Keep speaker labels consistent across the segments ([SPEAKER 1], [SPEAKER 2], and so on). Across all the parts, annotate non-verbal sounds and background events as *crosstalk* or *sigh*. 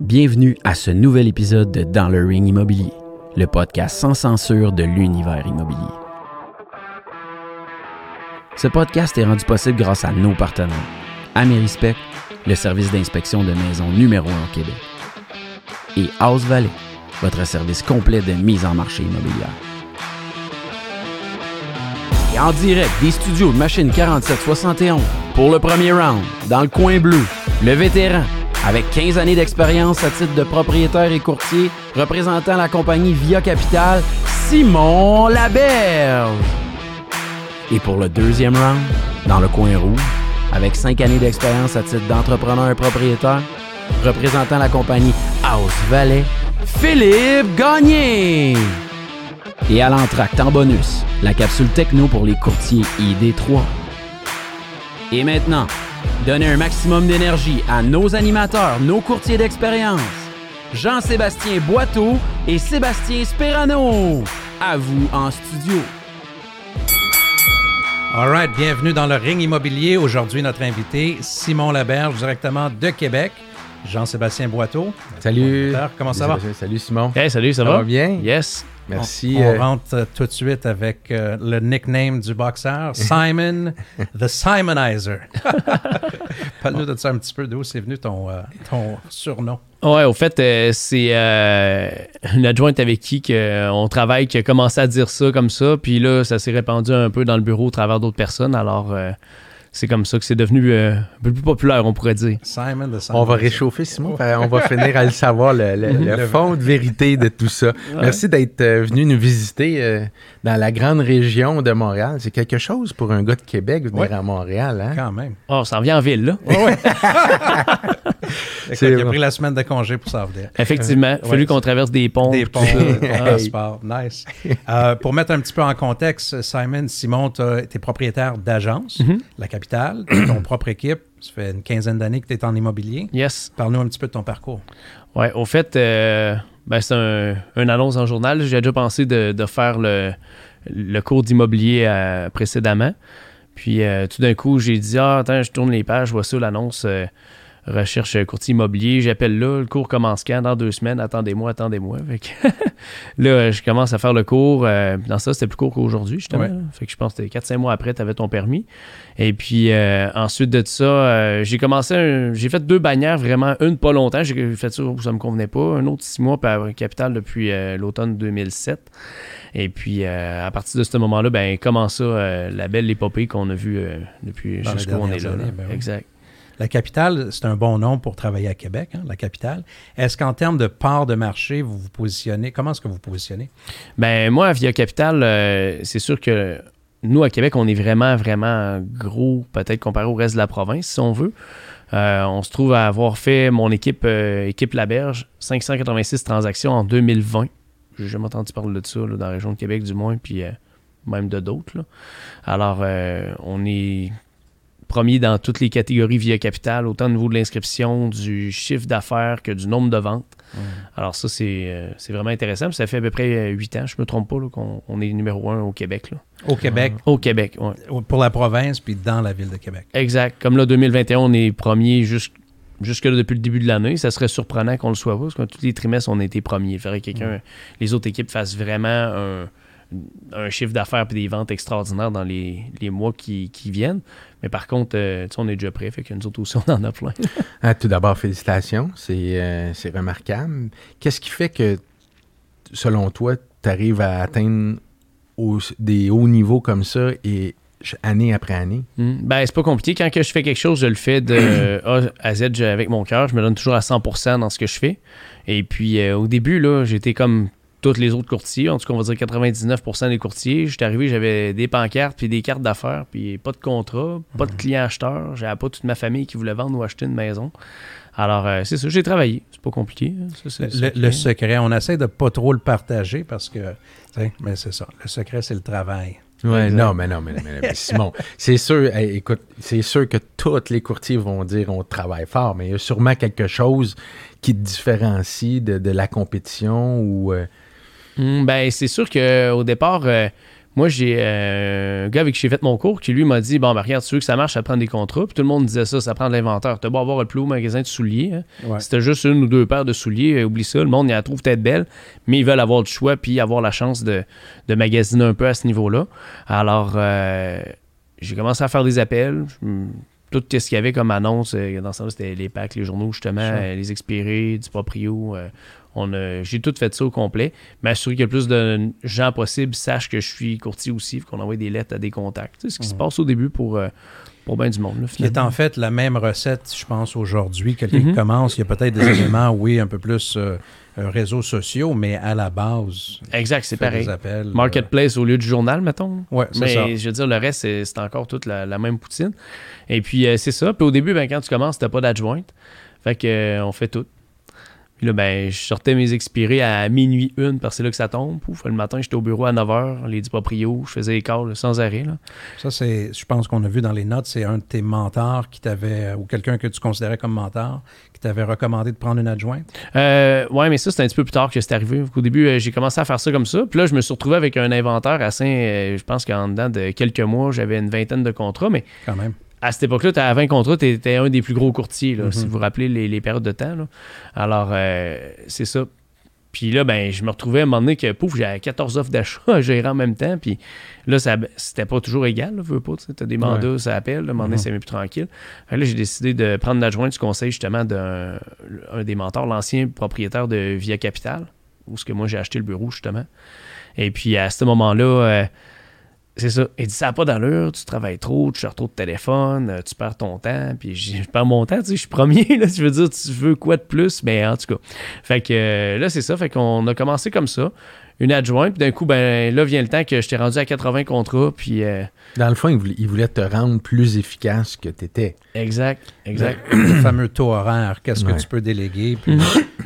[SPEAKER 1] Bienvenue à ce nouvel épisode de Dans le Ring Immobilier, le podcast sans censure de l'univers immobilier. Ce podcast est rendu possible grâce à nos partenaires. Amerispec, le service d'inspection de maisons numéro 1 au Québec. Et House Valley, votre service complet de mise en marché immobilière. Et en direct des studios de Machine 4771 pour le premier round, dans le coin bleu, le vétéran, avec 15 années d'expérience à titre de propriétaire et courtier, représentant la compagnie Via Capital, Simon Laberge. Et pour le deuxième round, dans le coin rouge, avec 5 années d'expérience à titre d'entrepreneur et propriétaire, représentant la compagnie House Valley, Philippe Gagné. Et à l'entracte en bonus, la capsule techno pour les courtiers ID3. Et maintenant, donnez un maximum d'énergie à nos animateurs, nos courtiers d'expérience, Jean-Sébastien Boiteau et Sébastien Sperano. À vous en studio.
[SPEAKER 2] All right, bienvenue dans le ring immobilier. Aujourd'hui, notre invité, Simon Laberge, directement de Québec. Jean-Sébastien Boiteau.
[SPEAKER 3] Salut.
[SPEAKER 2] Comment ça va?
[SPEAKER 3] Salut Simon.
[SPEAKER 4] Hey, salut, ça,
[SPEAKER 3] Ça
[SPEAKER 4] va?
[SPEAKER 3] va bien?
[SPEAKER 4] Yes.
[SPEAKER 3] Merci.
[SPEAKER 2] On, on
[SPEAKER 3] euh,
[SPEAKER 2] rentre euh, tout de suite avec euh, le nickname du boxeur, Simon *laughs* the Simonizer. *laughs* Parle-nous de ça un petit peu, d'où c'est venu ton, euh, ton surnom?
[SPEAKER 4] Ouais, au fait, euh, c'est euh, une adjointe avec qui que, euh, on travaille qui a commencé à dire ça comme ça, puis là, ça s'est répandu un peu dans le bureau au travers d'autres personnes, alors euh, c'est comme ça que c'est devenu euh, un peu plus populaire, on pourrait dire.
[SPEAKER 2] Simon the Simonizer.
[SPEAKER 3] on va réchauffer Simon, on va finir à le savoir, le, le- *laughs* le
[SPEAKER 2] Le-
[SPEAKER 3] fond de vérité de tout ça. Merci d'être euh, venu nous visiter euh, dans la grande région de Montréal. C'est quelque chose pour un gars de Québec venir
[SPEAKER 2] Ouais.
[SPEAKER 3] à Montréal. Hein?
[SPEAKER 2] Quand même.
[SPEAKER 4] Oh, on s'en vient en ville, là. *laughs*
[SPEAKER 2] Écoute,
[SPEAKER 3] C'est
[SPEAKER 2] il a pris la semaine de congé pour s'en venir.
[SPEAKER 4] Effectivement, il a fallu
[SPEAKER 2] Ouais.
[SPEAKER 4] qu'on traverse des ponts.
[SPEAKER 2] Des ponts,
[SPEAKER 4] ça. *laughs* Ah,
[SPEAKER 2] transports. Nice. Euh, pour mettre un petit peu en contexte, Simon, Simon, tu es propriétaire d'agence,
[SPEAKER 4] Mhm.
[SPEAKER 2] la capitale, *clears throat* ton propre équipe. Ça fait une quinzaine d'années que tu es en immobilier.
[SPEAKER 4] Yes.
[SPEAKER 2] Parle-nous un petit peu de ton parcours.
[SPEAKER 4] Ouais, au fait, euh, ben, c'est un, une annonce en journal. J'ai déjà pensé de, de faire le, le cours d'immobilier euh, précédemment. Puis euh, tout d'un coup, j'ai dit Ah, attends, je tourne les pages, je vois ça, l'annonce recherche euh, courtier immobilier. J'appelle là, le cours commence quand? Dans deux semaines, attendez-moi, attendez-moi. *laughs* Là, je commence à faire le cours. euh, dans ça, c'était plus court qu'aujourd'hui, justement.
[SPEAKER 2] Ouais.
[SPEAKER 4] Fait que je pense que c'était 4-5 mois après, tu avais ton permis. Et puis euh, ensuite de ça, euh, j'ai commencé, un- j'ai fait deux bannières vraiment, une pas longtemps, j'ai fait ça où ça me convenait pas, un autre six mois, puis à Capital depuis euh, l'automne 2007. Et puis à partir de ce moment-là, ben comment ça, la belle épopée qu'on a vue depuis jusqu'où on est là.
[SPEAKER 2] ben oui.
[SPEAKER 4] Exact.
[SPEAKER 2] La capitale, c'est un bon nom pour travailler à Québec, hein, la capitale. Est-ce qu'en termes de part de marché, vous vous positionnez? Comment est-ce que vous vous positionnez?
[SPEAKER 4] Ben moi, Via Capital, euh, c'est sûr que nous, à Québec, on est vraiment, vraiment gros, peut-être comparé au reste de la province, si on veut. Euh, on se trouve à avoir fait, mon équipe, euh, équipe Laberge, 586 transactions en 2020. J'ai jamais entendu parler de ça dans la région de Québec, du moins, puis même de d'autres. Alors, on est premier dans toutes les catégories Via Capital, autant au niveau de l'inscription, du chiffre d'affaires que du nombre de ventes. Alors ça, c'est euh, c'est vraiment intéressant. Puis ça fait à peu près 8 ans, je me trompe pas, là, qu'on on est numéro un au Québec. Là.
[SPEAKER 2] Au Québec,
[SPEAKER 4] Au Québec, oui.
[SPEAKER 2] pour la province, puis dans la ville de Québec.
[SPEAKER 4] Exact. Comme là, 2021, on est premier jusqu'- jusque là depuis le début de l'année. Ça serait surprenant qu'on le soit pas, parce que tous les trimestres, on a été premier. Il faudrait que quelqu'un, les autres équipes fassent vraiment un, un chiffre d'affaires et des ventes extraordinaires dans les, les mois qui, qui viennent. Mais par contre, euh, on est déjà prêt, fait que nous autres aussi, *laughs* on en a plein.
[SPEAKER 3] Ah, tout d'abord, félicitations. C'est euh, c'est remarquable. Qu'est-ce qui fait que, selon toi, tu arrives à atteindre au- des hauts niveaux comme ça et année après année?
[SPEAKER 4] Hmm. Ben, c'est pas compliqué. Quand que je fais quelque chose, je le fais de *clears throat* A à Z avec mon cœur. Je me donne toujours à 100% dans ce que je fais. Et puis, euh, au début, là, j'étais comme tous les autres courtiers. En tout cas, on va dire 99% des courtiers. J'étais arrivé, j'avais des pancartes puis des cartes d'affaires puis pas de contrat, pas de client acheteur. J'avais pas toute ma famille qui voulait vendre ou acheter une maison. Alors, euh, c'est ça, j'ai travaillé. C'est pas compliqué. hein. Ça, c'est-
[SPEAKER 2] Le,
[SPEAKER 4] c'est
[SPEAKER 2] le
[SPEAKER 4] ok.
[SPEAKER 2] secret, on essaie de pas trop le partager parce que, tu sais, mais c'est ça. Le secret, c'est le travail.
[SPEAKER 3] Ouais, non, mais non, mais, mais- mais Simon, *laughs* c'est sûr, hey, écoute, c'est sûr que tous les courtiers vont dire on travaille fort, mais il y a sûrement quelque chose qui te différencie de, de la compétition ou. euh,
[SPEAKER 4] Hmm, ben, c'est sûr qu'au départ, euh, Moi, j'ai euh, un gars avec qui j'ai fait mon cours qui lui m'a dit Bon, ben regarde, tu veux que ça marche, ça prend des contrats. Puis tout le monde disait ça, ça prend de l'inventeur. T'as beau avoir le plus haut magasin de souliers. hein.
[SPEAKER 2] Ouais.
[SPEAKER 4] C'était juste une ou deux paires de souliers, euh, oublie ça. Le monde, il la trouve peut-être belle, mais ils veulent avoir du choix puis avoir la chance de, de magasiner un peu à ce niveau-là. Alors, euh, j'ai commencé à faire des appels. Je- Tout ce qu'il y avait comme annonce, euh, dans ce temps-là, c'était les packs, les journaux, justement,
[SPEAKER 2] Sure.
[SPEAKER 4] euh, les expirés, du proprio. On a- j'ai tout fait ça au complet. M'assurer que le plus de gens possible sachent que je suis courtier aussi, qu'on envoie des lettres à des contacts. Tu sais, ce qui se passe au début pour, euh, pour bien du monde. là,
[SPEAKER 2] Qui est en fait la même recette, je pense, aujourd'hui. Quelqu'un qui
[SPEAKER 4] Mhm.
[SPEAKER 2] commence, il y a peut-être des éléments, oui, un peu plus euh, euh, réseaux sociaux, mais à la base,
[SPEAKER 4] Exact, c'est pareil.
[SPEAKER 2] euh,
[SPEAKER 4] Marketplace au lieu du journal, mettons.
[SPEAKER 2] ouais, c'est
[SPEAKER 4] Mais
[SPEAKER 2] ça.
[SPEAKER 4] je veux dire, le reste, c'est c'est encore toute la, la même poutine. Et puis, euh, c'est ça. Puis au début, ben, quand tu commences, t'as pas d'adjointe. Fait que, euh, on fait tout. Puis là, ben, je sortais mes expirés à minuit une, parce que c'est là que ça tombe. Pouf, le matin, j'étais au bureau à 9h, les proprio, je faisais les calls sans arrêt. Là.
[SPEAKER 2] Ça, c'est, je pense qu'on a vu dans les notes, c'est un de tes mentors qui t'avait, ou quelqu'un que tu considérais comme mentor, qui t'avait recommandé de prendre une adjointe.
[SPEAKER 4] Euh, ouais, mais ça, c'est un petit peu plus tard que c'est arrivé. Au début, euh, j'ai commencé à faire ça comme ça. Puis là, je me suis retrouvé avec un inventaire assez. euh, je pense qu'en dedans de quelques mois, j'avais une vingtaine de contrats. Mais
[SPEAKER 2] Quand même.
[SPEAKER 4] À cette époque-là, tu à 20 contrats, tu étais un des plus gros courtiers, là,
[SPEAKER 2] Mhm.
[SPEAKER 4] si vous vous rappelez les, les périodes de temps. là. Alors, euh, c'est ça. Puis là, ben, je me retrouvais à un moment donné que, pouf, j'avais 14 offres d'achat à gérer en même temps. Puis là, c'était pas toujours égal, là, veux pas. Tu as des mandats, ça appelle. là, À un moment donné,
[SPEAKER 2] Mhm.
[SPEAKER 4] c'est un plus tranquille. Là, j'ai décidé de prendre l'adjoint du conseil, justement, d'un un des mentors, l'ancien propriétaire de Via Capital, où ce que moi, j'ai acheté le bureau, justement. Et puis, à ce moment-là, euh, c'est ça. Il dit ça n'a pas d'allure, tu travailles trop, tu cherches trop de téléphone, euh, tu perds ton temps. Puis *laughs* je perds mon temps, tu sais, je suis premier, là, tu veux dire, tu veux quoi de plus? Mais en tout cas. Fait que euh, là, c'est ça. Fait qu'on a commencé comme ça. Une adjointe, puis d'un coup, ben là vient le temps que je t'ai rendu à 80 contrats, puis euh,
[SPEAKER 3] Dans le fond, il voulait, il voulait te rendre plus efficace que tu étais.
[SPEAKER 4] exact, exact.
[SPEAKER 2] Le, le *coughs* fameux taux horaire, qu'est-ce que tu peux déléguer, puis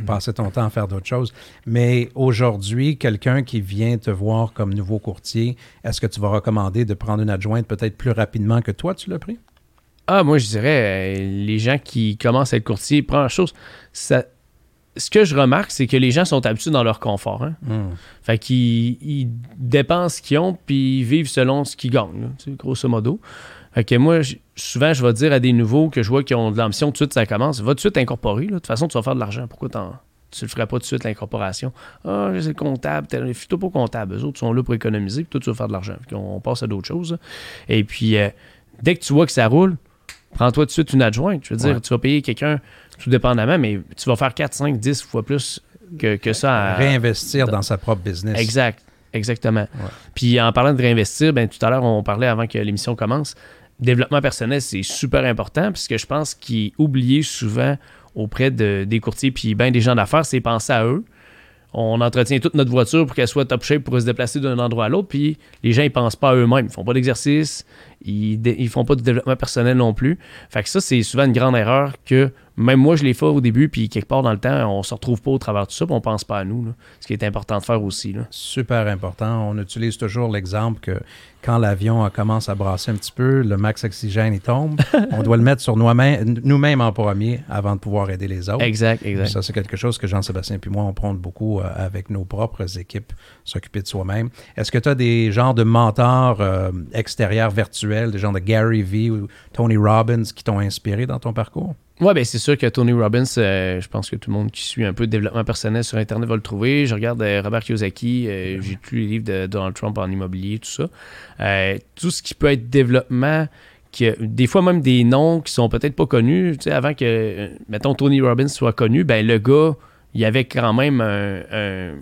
[SPEAKER 2] passer ton temps à faire d'autres choses. Mais aujourd'hui, quelqu'un qui vient te voir comme nouveau courtier, est-ce que tu vas recommander de prendre une adjointe peut-être plus rapidement que toi, tu l'as pris?
[SPEAKER 4] Ah, moi, je dirais, euh, les gens qui commencent à être courtiers, première chose, ça, ce que je remarque, c'est que les gens sont habitués dans leur confort. Hein?
[SPEAKER 2] Hmm.
[SPEAKER 4] Fait qu'ils ils dépensent ce qu'ils ont, puis ils vivent selon ce qu'ils gagnent, là, tu sais, grosso modo. Fait que moi, souvent, je vais dire à des nouveaux que je vois qui ont de l'ambition, tout de suite, ça commence, va tout de suite incorporer. là. De toute façon, tu vas faire de l'argent. Pourquoi tu ne ferais pas tout de suite l'incorporation? Ah, c'est comptable, tel- plutôt pas comptable. Eux autres sont là pour économiser, puis toi, tu vas faire de l'argent. Fait qu'on- On passe à d'autres choses. Et puis, euh, dès que tu vois que ça roule, prends-toi tout de suite une adjointe. Je veux dire,
[SPEAKER 2] Ouais.
[SPEAKER 4] tu vas payer quelqu'un tout dépendamment, mais tu vas faire 4, 5, 10 fois plus que, que ça. à-
[SPEAKER 2] Réinvestir dans sa propre business.
[SPEAKER 4] Exact, exactement. Puis en parlant de réinvestir, ben, tout à l'heure, on parlait avant que l'émission commence. Développement personnel, c'est super important, puisque je pense qu'il est oublié souvent auprès de- des courtiers, puis ben des gens d'affaires, c'est penser à eux. On entretient toute notre voiture pour qu'elle soit top shape pour se déplacer d'un endroit à l'autre, puis les gens, ils pensent pas à eux-mêmes. Ils font pas d'exercice, ils, ils font pas de développement personnel non plus. Fait que ça, c'est souvent une grande erreur que même moi, je l'ai fait au début, puis quelque part dans le temps, on se retrouve pas au travers de tout ça, puis on pense pas à nous. là. Ce qui est important de faire aussi. Là.
[SPEAKER 2] Super important. On utilise toujours l'exemple que quand l'avion commence à brasser un petit peu, le max oxygène il tombe. *laughs* on doit le mettre sur nous-mêmes nous-mêmes en premier avant de pouvoir aider les autres.
[SPEAKER 4] Exact, exact.
[SPEAKER 2] Ça, c'est quelque chose que Jean-Sébastien puis moi, on prône beaucoup euh, avec nos propres équipes, s'occuper de soi-même. Est-ce que tu as des genres de mentors euh, extérieurs virtuels, des genres de Gary Vee ou Tony Robbins qui t'ont inspiré dans ton parcours?
[SPEAKER 4] Ouais, ben c'est sûr que Tony Robbins, euh, je pense que tout le monde qui suit un peu de développement personnel sur Internet va le trouver. Je regarde euh, Robert Kiyosaki, euh, j'ai lu les livres de Donald Trump en immobilier, tout ça. Tout ce qui peut être développement, qui, des fois même des noms qui sont peut-être pas connus. Tu sais, avant que, mettons, Tony Robbins soit connu, ben le gars, il y avait quand même un, un-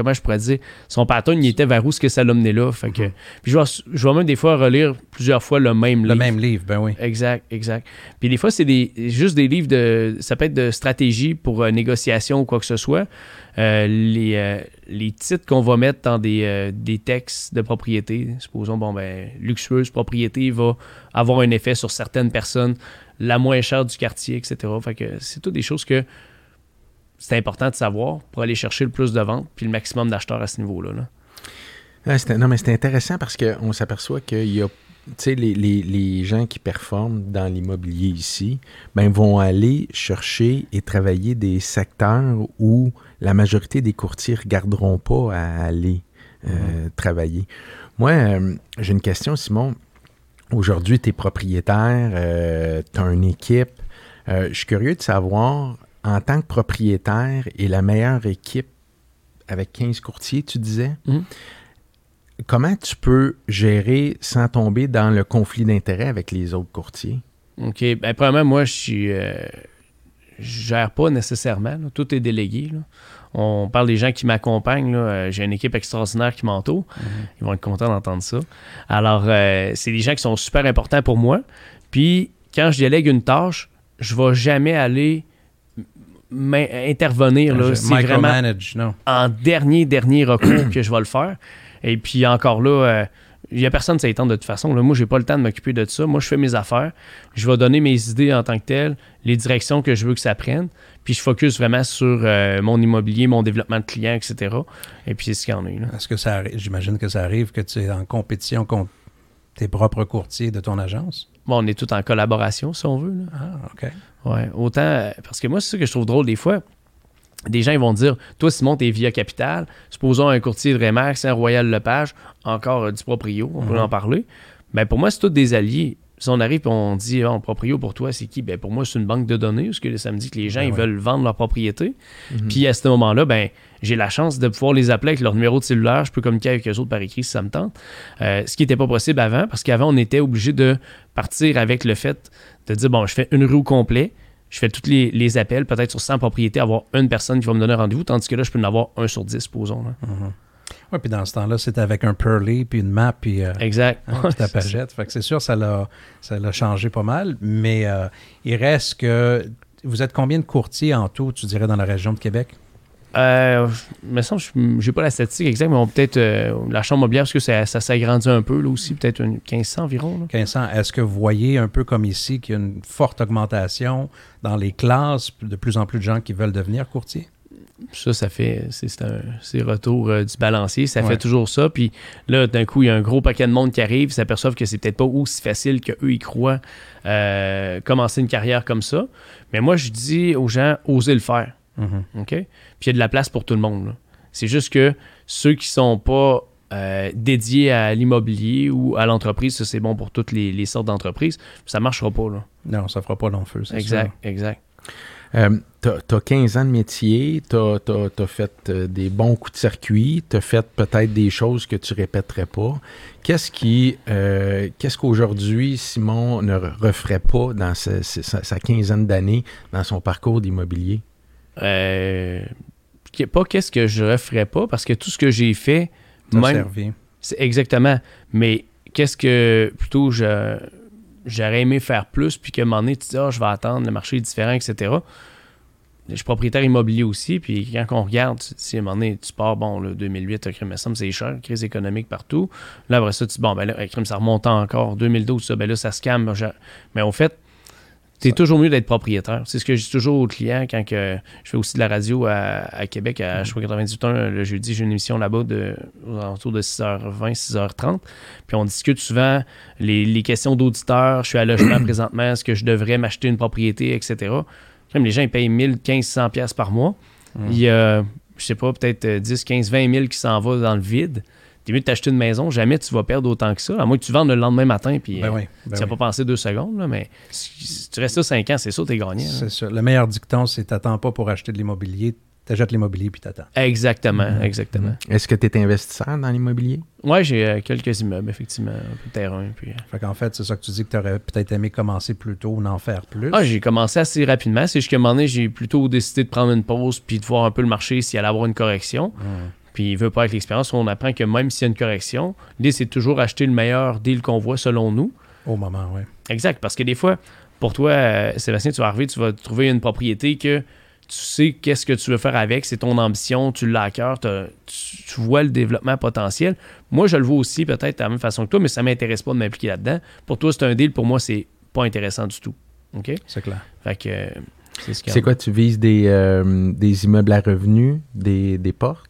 [SPEAKER 4] comment je pourrais dire, son pattern, il était vers où ce que ça mené là. Fait que, puis je vais, je vais même des fois relire plusieurs fois le même
[SPEAKER 2] Le
[SPEAKER 4] livre.
[SPEAKER 2] même livre, ben oui.
[SPEAKER 4] Exact, exact. Puis des fois, c'est des, juste des livres de. Ça peut être de stratégie pour euh, négociation ou quoi que ce soit. Euh, les, euh, les titres qu'on va mettre dans des, des textes de propriété, supposons, bon, ben, luxueuse propriété va avoir un effet sur certaines personnes, la moins chère du quartier, etc. Fait que c'est toutes des choses que c'est important de savoir pour aller chercher le plus de ventes puis le maximum d'acheteurs à ce niveau-là. là.
[SPEAKER 3] Ah, non, mais c'est intéressant parce qu'on s'aperçoit qu'il y a, tu sais, les, les- les gens qui performent dans l'immobilier ici, ben, vont aller chercher et travailler des secteurs où la majorité des courtiers ne regarderont pas à aller euh, travailler. Moi, euh, j'ai une question, Simon. Aujourd'hui, tu es propriétaire, tu as une équipe. Euh, je suis curieux de savoir, en tant que propriétaire et la meilleure équipe avec 15 courtiers, tu disais,
[SPEAKER 4] Mhm.
[SPEAKER 3] comment tu peux gérer sans tomber dans le conflit d'intérêts avec les autres courtiers?
[SPEAKER 4] OK. Ben, premièrement, moi, je suis. euh, je gère pas nécessairement. là. Tout est délégué. là. On parle des gens qui m'accompagnent. Euh, J'ai une équipe extraordinaire qui m'entoure. Ils vont être contents d'entendre ça. Alors, euh, c'est des gens qui sont super importants pour moi. Puis, quand je délègue une tâche, je vais jamais aller intervenir. là. C'est vraiment
[SPEAKER 2] non.
[SPEAKER 4] en dernier, dernier recours que je vais le faire. Et puis encore là, euh, il n'y a personne qui s'étend de toute façon. Là, moi, j'ai pas le temps de m'occuper de ça. Moi, je fais mes affaires. Je vais donner mes idées en tant que telles, les directions que je veux que ça prenne. Puis je focus vraiment sur euh, mon immobilier, mon développement de clients, etc. Et puis c'est ce qu'il y en a. là.
[SPEAKER 2] Est-ce que ça arrive? J'imagine que ça arrive que tu es en compétition contre tes propres courtiers de ton agence?
[SPEAKER 4] Bon, on est tous en collaboration, si on veut. là.
[SPEAKER 2] Ah, OK.
[SPEAKER 4] Ouais, autant. euh, Parce que moi, c'est ça que je trouve drôle des fois. Des gens ils vont dire Toi, Simon, t'es via Capital. Supposons un courtier de Remax, un Royal Lepage, encore euh, du proprio, on peut
[SPEAKER 2] Mhm.
[SPEAKER 4] en parler. Ben, pour moi, c'est tous des alliés. Si on arrive et on dit Ah, proprio pour toi, c'est qui? Ben, Pour moi, c'est une banque de données, parce que ça me dit que les gens
[SPEAKER 2] Ben
[SPEAKER 4] ils
[SPEAKER 2] ouais.
[SPEAKER 4] veulent vendre leur propriété.
[SPEAKER 3] Mhm.
[SPEAKER 4] Puis à ce moment-là, ben, j'ai la chance de pouvoir les appeler avec leur numéro de cellulaire. Je peux communiquer avec eux autres par écrit si ça me tente. Euh, ce qui n'était pas possible avant, parce qu'avant, on était obligé de partir avec le fait de dire bon, je fais une rue au complet, je fais tous les, les appels, peut-être sur 100 propriétés, avoir une personne qui va me donner un rendez-vous, tandis que là, je peux en avoir un sur 10, supposons. là.
[SPEAKER 2] Oui, puis dans ce temps-là, c'était avec un Pearly, puis une map, puis euh,
[SPEAKER 4] Exact.
[SPEAKER 2] hein, pagette. *laughs* Fait que c'est sûr, ça l'a, ça l'a changé pas mal. Mais euh, il reste que... Vous êtes combien de courtiers en tout, tu dirais, dans la région de Québec?
[SPEAKER 4] Euh, me semble, je n'ai pas la statistique exacte, mais peut-être euh, la chambre mobilière, parce que ça, ça s'agrandit un peu, là aussi, peut-être une 1500 environ. là.
[SPEAKER 2] 1500. Est-ce que vous voyez un peu comme ici qu'il y a une forte augmentation dans les classes, de plus en plus de gens qui veulent devenir courtiers?
[SPEAKER 4] Ça, ça fait. C'est retour euh, du balancier. Ça
[SPEAKER 2] Ouais.
[SPEAKER 4] fait toujours ça. Puis là, d'un coup, il y a un gros paquet de monde qui arrive. Ils s'aperçoivent que c'est peut-être pas aussi facile qu'eux, ils croient euh, commencer une carrière comme ça. Mais moi, je dis aux gens, osez le faire.
[SPEAKER 2] Mhm.
[SPEAKER 4] OK? Puis il y a de la place pour tout le monde. là. C'est juste que ceux qui sont pas euh, dédiés à l'immobilier ou à l'entreprise, ça, c'est bon pour toutes les, les sortes d'entreprises. Ça marchera pas. Là.
[SPEAKER 2] Non, ça fera pas long feu, c'est
[SPEAKER 4] Exact, exact.
[SPEAKER 3] Euh, t'as as 15 ans de métier, t'as as, fait euh, des bons coups de circuit, t'as fait peut-être des choses que tu répéterais pas. Qu'est-ce qui, euh, qu'est-ce qu'aujourd'hui Simon ne re- referait pas dans sa, sa- sa quinzaine d'années dans son parcours d'immobilier?
[SPEAKER 4] Euh, pas qu'est-ce que je referais pas, parce que tout ce que j'ai fait, même,
[SPEAKER 2] servi.
[SPEAKER 4] c'est exactement. Mais qu'est-ce que plutôt je- j'aurais aimé faire plus, puis qu'à un moment donné, tu dis, ah, je vais attendre, le marché est différent, etc. Je suis propriétaire immobilier aussi, puis quand on regarde, tu dis, à un moment donné, tu pars, bon, le 2008, le crime, c'est cher, crise économique partout. Là, après ça, tu dis, bon, ben là, crime, ça remonte encore. 2012, ça, ben là, ça se calme. Mais au fait, c'est toujours mieux d'être propriétaire. C'est ce que je dis toujours aux clients quand que je fais aussi de la radio à, à Québec, à Choix 98.1 le jeudi. J'ai une émission là-bas de, aux alentours de 6h20, 6h30. Puis on discute souvent les, les questions d'auditeurs. Je suis à logement *clears throat* présentement. Est-ce que je devrais m'acheter une propriété, etc. Les gens, ils payent 1000, 1500 pièces par mois.
[SPEAKER 2] Mm.
[SPEAKER 4] Il y a, je sais pas, peut-être euh, 10, 15, 20 000 qui s'en va dans le vide. T'es mieux de t'acheter une maison. Jamais tu vas perdre autant que ça. À moins que tu vendes le lendemain matin. Puis
[SPEAKER 2] Ben
[SPEAKER 4] euh,
[SPEAKER 2] oui, ben
[SPEAKER 4] tu n'as
[SPEAKER 2] oui.
[SPEAKER 4] pas pensé deux secondes. là, mais si, si tu restes là 5 ans, c'est sûr, t'es gagnant. là.
[SPEAKER 2] C'est ça. Le meilleur dicton, c'est t'attends pas pour acheter de l'immobilier, t'achètes l'immobilier puis t'attends.
[SPEAKER 4] Exactement,
[SPEAKER 2] Mhm.
[SPEAKER 4] exactement.
[SPEAKER 3] Est-ce que tu es investisseur dans l'immobilier?
[SPEAKER 4] Ouais, j'ai euh, quelques immeubles, effectivement, un peu de terrain. Puis, euh.
[SPEAKER 2] Fait qu'en fait, c'est ça que tu dis que tu aurais peut-être aimé commencer plus tôt ou en faire plus.
[SPEAKER 4] Ah, j'ai commencé assez rapidement. C'est juste qu'à un moment donné, j'ai plutôt décidé de prendre une pause puis de voir un peu le marché s'il allait avoir une correction.
[SPEAKER 2] Hum.
[SPEAKER 4] Puis il veut pas avec l'expérience, on apprend que même s'il y a une correction, l'idée c'est de toujours acheter le meilleur deal qu'on voit selon nous.
[SPEAKER 2] Au moment, oui.
[SPEAKER 4] Exact, parce que des fois, pour toi, euh, Sébastien, tu vas arriver, tu vas trouver une propriété que tu sais qu'est-ce que tu veux faire avec, c'est ton ambition, tu l'as à cœur, tu, tu vois le développement potentiel. Moi, je le vois aussi peut-être de la même façon que toi, mais ça m'intéresse pas de m'impliquer là-dedans. Pour toi, c'est un deal, pour moi, c'est pas intéressant du tout. OK?
[SPEAKER 2] C'est clair.
[SPEAKER 4] Fait que euh, c'est ce qu'il y a.
[SPEAKER 3] C'est quoi, tu vises des, euh, des immeubles à revenus, des, des portes?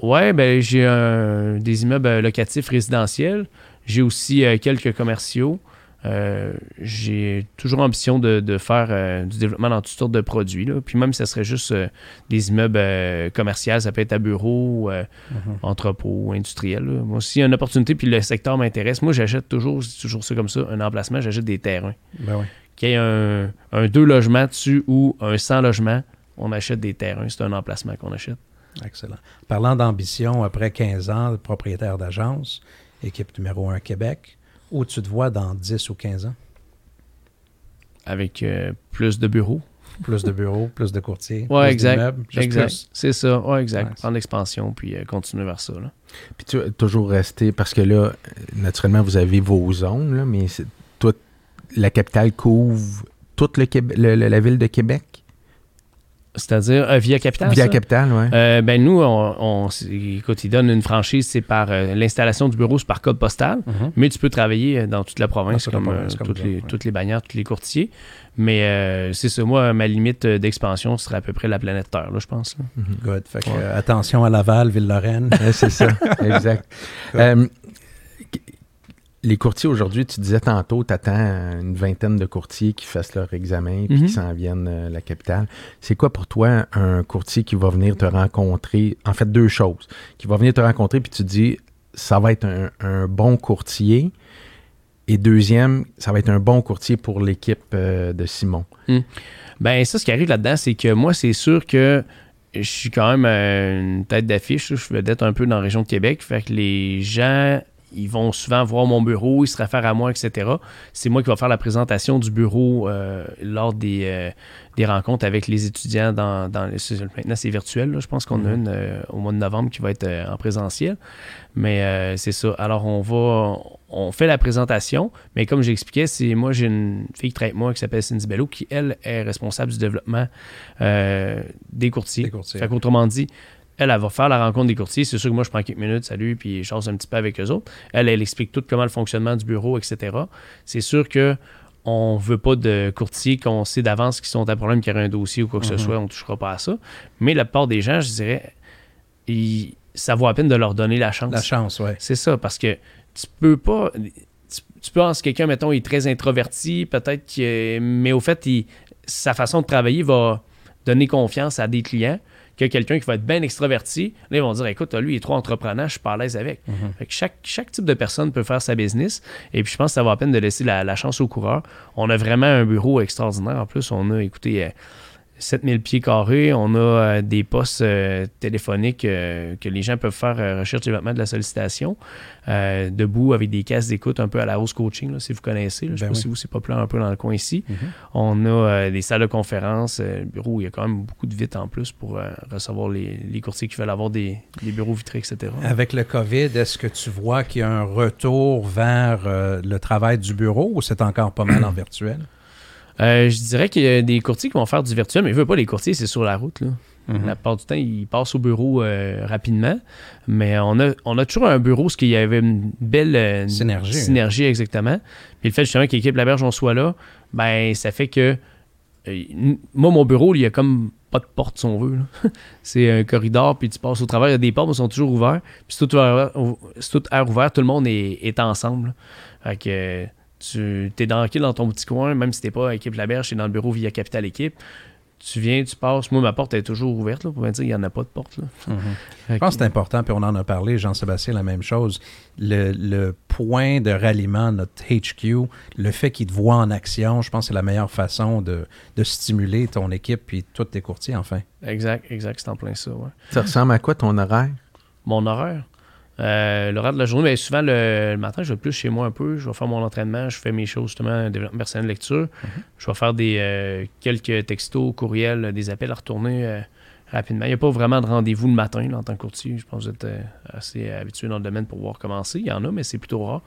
[SPEAKER 4] Ouais, ben j'ai un- des immeubles euh, locatifs résidentiels. J'ai aussi euh, quelques commerciaux. Euh, j'ai toujours ambition de, de faire euh, du développement dans toutes sortes de produits. Là. Puis même si ça serait juste des immeubles commerciaux, ça peut être à bureau,
[SPEAKER 2] Mhm.
[SPEAKER 4] entrepôt, industriel. là. Moi, s'il y a une opportunité puis le secteur m'intéresse, moi j'achète toujours, c'est toujours ça comme ça, un emplacement, j'achète des terrains.
[SPEAKER 2] Ben oui.
[SPEAKER 4] Qu'il y ait un, un deux logements dessus ou un 100 logements, on achète des terrains. C'est un emplacement qu'on achète.
[SPEAKER 2] Excellent. Parlant d'ambition, après 15 ans, de propriétaire d'agence, équipe numéro 1 Québec, où tu te vois dans 10 ou 15 ans?
[SPEAKER 4] Avec euh, plus de bureaux.
[SPEAKER 2] Plus de bureaux, plus de courtiers,
[SPEAKER 4] Ouais,
[SPEAKER 2] plus
[SPEAKER 4] exact. exact. C'est ça. Ouais, exact.
[SPEAKER 2] Ouais,
[SPEAKER 4] Prendre l'expansion puis euh, continuer vers ça. là.
[SPEAKER 3] Puis tu as toujours resté, parce que là, naturellement, vous avez vos zones, là, mais c'est- toi, la capitale couvre toute le Québec- le- le- la ville de Québec?
[SPEAKER 4] C'est-à-dire euh, via Capital.
[SPEAKER 3] Via
[SPEAKER 4] ça?
[SPEAKER 3] capitale, oui.
[SPEAKER 4] Euh, ben nous, on, on- écoute, ils donnent une franchise, c'est par euh, l'installation du bureau, c'est par code postal,
[SPEAKER 2] Mhm.
[SPEAKER 4] mais tu peux travailler dans toute la province,
[SPEAKER 2] la
[SPEAKER 4] comme,
[SPEAKER 2] province,
[SPEAKER 4] euh,
[SPEAKER 2] comme
[SPEAKER 4] toutes, les,
[SPEAKER 2] ouais.
[SPEAKER 4] toutes les bannières, tous les courtiers. Mais euh, c'est ça, moi, ma limite d'expansion serait à peu près la planète Terre, là, je pense. là.
[SPEAKER 2] Good. Fait que,
[SPEAKER 4] Ouais.
[SPEAKER 2] euh, attention à Laval, Ville-Lorraine.
[SPEAKER 3] C'est ça, *laughs* exact. Les courtiers aujourd'hui, tu disais tantôt, tu attends une vingtaine de courtiers qui fassent leur examen puis
[SPEAKER 4] Mhm.
[SPEAKER 3] qui s'en viennent euh, la capitale. C'est quoi pour toi un courtier qui va venir te rencontrer? En fait, deux choses. Qui va venir te rencontrer puis tu te dis, ça va être un, un bon courtier. Et deuxième, ça va être un bon courtier pour l'équipe euh, de Simon.
[SPEAKER 4] Ben ça, ce qui arrive là-dedans, c'est que moi, c'est sûr que je suis quand même euh, une tête d'affiche. Je suis vedette un peu dans la région de Québec. Fait que les gens, ils vont souvent voir mon bureau, ils se réfèrent à moi, etc. C'est moi qui vais faire la présentation du bureau euh, lors des, euh, des rencontres avec les étudiants dans, dans les- maintenant c'est virtuel. là. Je pense qu'on a une euh, au mois de novembre qui va être en présentiel. Mais c'est ça. Alors on va on fait la présentation, mais comme j'expliquais, c'est moi j'ai une fille qui avec moi qui s'appelle Cindy Bello qui elle est responsable du développement euh, des courtiers.
[SPEAKER 2] Des courtiers.
[SPEAKER 4] Fait qu'autrement dit, elle, elle va faire la rencontre des courtiers. C'est sûr que moi, je prends quelques minutes, salut, puis je chasse un petit peu avec eux autres. Elle, elle explique tout comment le fonctionnement du bureau, etc. C'est sûr que on veut pas de courtiers qu'on sait d'avance qui sont à problème, qui auraient un dossier ou quoi que ce
[SPEAKER 2] Mhm.
[SPEAKER 4] soit, on ne touchera pas à ça. Mais la plupart des gens, je dirais, ils- ça vaut la peine de leur donner la chance.
[SPEAKER 2] La chance, oui.
[SPEAKER 4] C'est ça, parce que tu peux pas. Tu, tu peux penser que quelqu'un, mettons, il est très introverti, peut-être que. Mais au fait, il- sa façon de travailler va donner confiance à des clients que quelqu'un qui va être bien extraverti. Là, ils vont dire écoute, lui, il est trop entreprenant, je suis pas à l'aise avec. Fait que chaque, chaque type de personne peut faire sa business. Et puis, je pense que ça vaut la peine de laisser la, la chance au coureur. On a vraiment un bureau extraordinaire. En plus, on a, écoutez, euh, 7000 pieds carrés. On a euh, des postes euh, téléphoniques euh, que les gens peuvent faire euh, recherche développement de la sollicitation, debout avec des cases d'écoute un peu à la hausse coaching, là, si vous connaissez. là. Je sais
[SPEAKER 2] Ben
[SPEAKER 4] pas
[SPEAKER 2] oui.
[SPEAKER 4] si vous, c'est populaire un peu dans le coin ici.
[SPEAKER 2] Mhm.
[SPEAKER 4] On a des salles de conférence, bureaux où il y a quand même beaucoup de vitres en plus pour recevoir les, les courtiers qui veulent avoir des, des bureaux vitrés, etc.
[SPEAKER 2] Avec le COVID, est-ce que tu vois qu'il y a un retour vers le travail du bureau ou c'est encore pas mal en *clears throat* virtuel?
[SPEAKER 4] Euh, je dirais qu'il y a des courtiers qui vont faire du virtuel, mais ils veulent pas les courtiers, c'est sur la route. Là.
[SPEAKER 2] Mhm.
[SPEAKER 4] La plupart du temps, ils passent au bureau euh, rapidement. Mais on a, on a toujours un bureau, ce qu'il y avait une belle euh,
[SPEAKER 2] Synergie.
[SPEAKER 4] synergie, exactement. Puis le fait justement qu'équipe Laberge, on soit là, ben ça fait que moi, mon bureau, il y a comme pas de porte, si on veut. *laughs* c'est un corridor, puis tu passes au travers. Il y a des portes, mais sont toujours ouvertes. Puis c'est tout, air ouvert, tout le monde est, est ensemble. Fait que tu es dans, dans ton petit coin, même si t'es pas équipe Laberge, tu es dans le bureau via Capital Équipe. Tu viens, tu passes. Moi, ma porte est toujours ouverte, là, pour me dire qu'il n'y en a pas de porte. Là.
[SPEAKER 2] Mhm. Je pense que
[SPEAKER 4] que-
[SPEAKER 2] c'est important, puis on en a parlé, Jean-Sébastien, la même chose. Le, le point de ralliement de notre HQ, le fait qu'il te voit en action, je pense que c'est la meilleure façon de, de stimuler ton équipe puis tous tes courtiers, enfin.
[SPEAKER 4] Exact, exact, c'est en plein ça. ouais.
[SPEAKER 3] Ça ressemble à quoi ton horaire?
[SPEAKER 4] Mon horaire? Euh, L'horaire de la journée, ben, souvent le, le matin, je vais plus chez moi un peu. Je vais faire mon entraînement, je fais mes choses justement, développement personnel de lecture. Je vais faire des euh, quelques textos, courriels, des appels à retourner euh, rapidement. Il n'y a pas vraiment de rendez-vous le matin là, en tant que courtier. Je pense que vous êtes euh, assez habitué dans le domaine pour pouvoir commencer. Il y en a, mais c'est plutôt rare.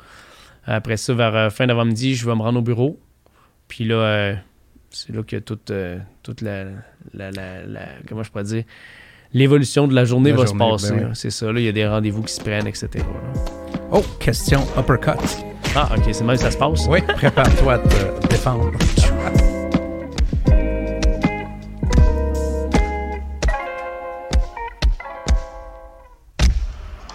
[SPEAKER 4] Après ça, vers fin d'avant-midi, je vais me rendre au bureau. Puis là, c'est là que toute, toute la, la, la- la- Comment je pourrais dire L'évolution de la journée
[SPEAKER 2] La
[SPEAKER 4] va
[SPEAKER 2] journée,
[SPEAKER 4] se passer.
[SPEAKER 2] ben oui.
[SPEAKER 4] hein. C'est ça. Là, il y a des rendez-vous qui se prennent, etc. là.
[SPEAKER 2] Oh, question uppercut.
[SPEAKER 4] Ah, ok, c'est même ça se passe.
[SPEAKER 2] Oui, prépare-toi à te défendre.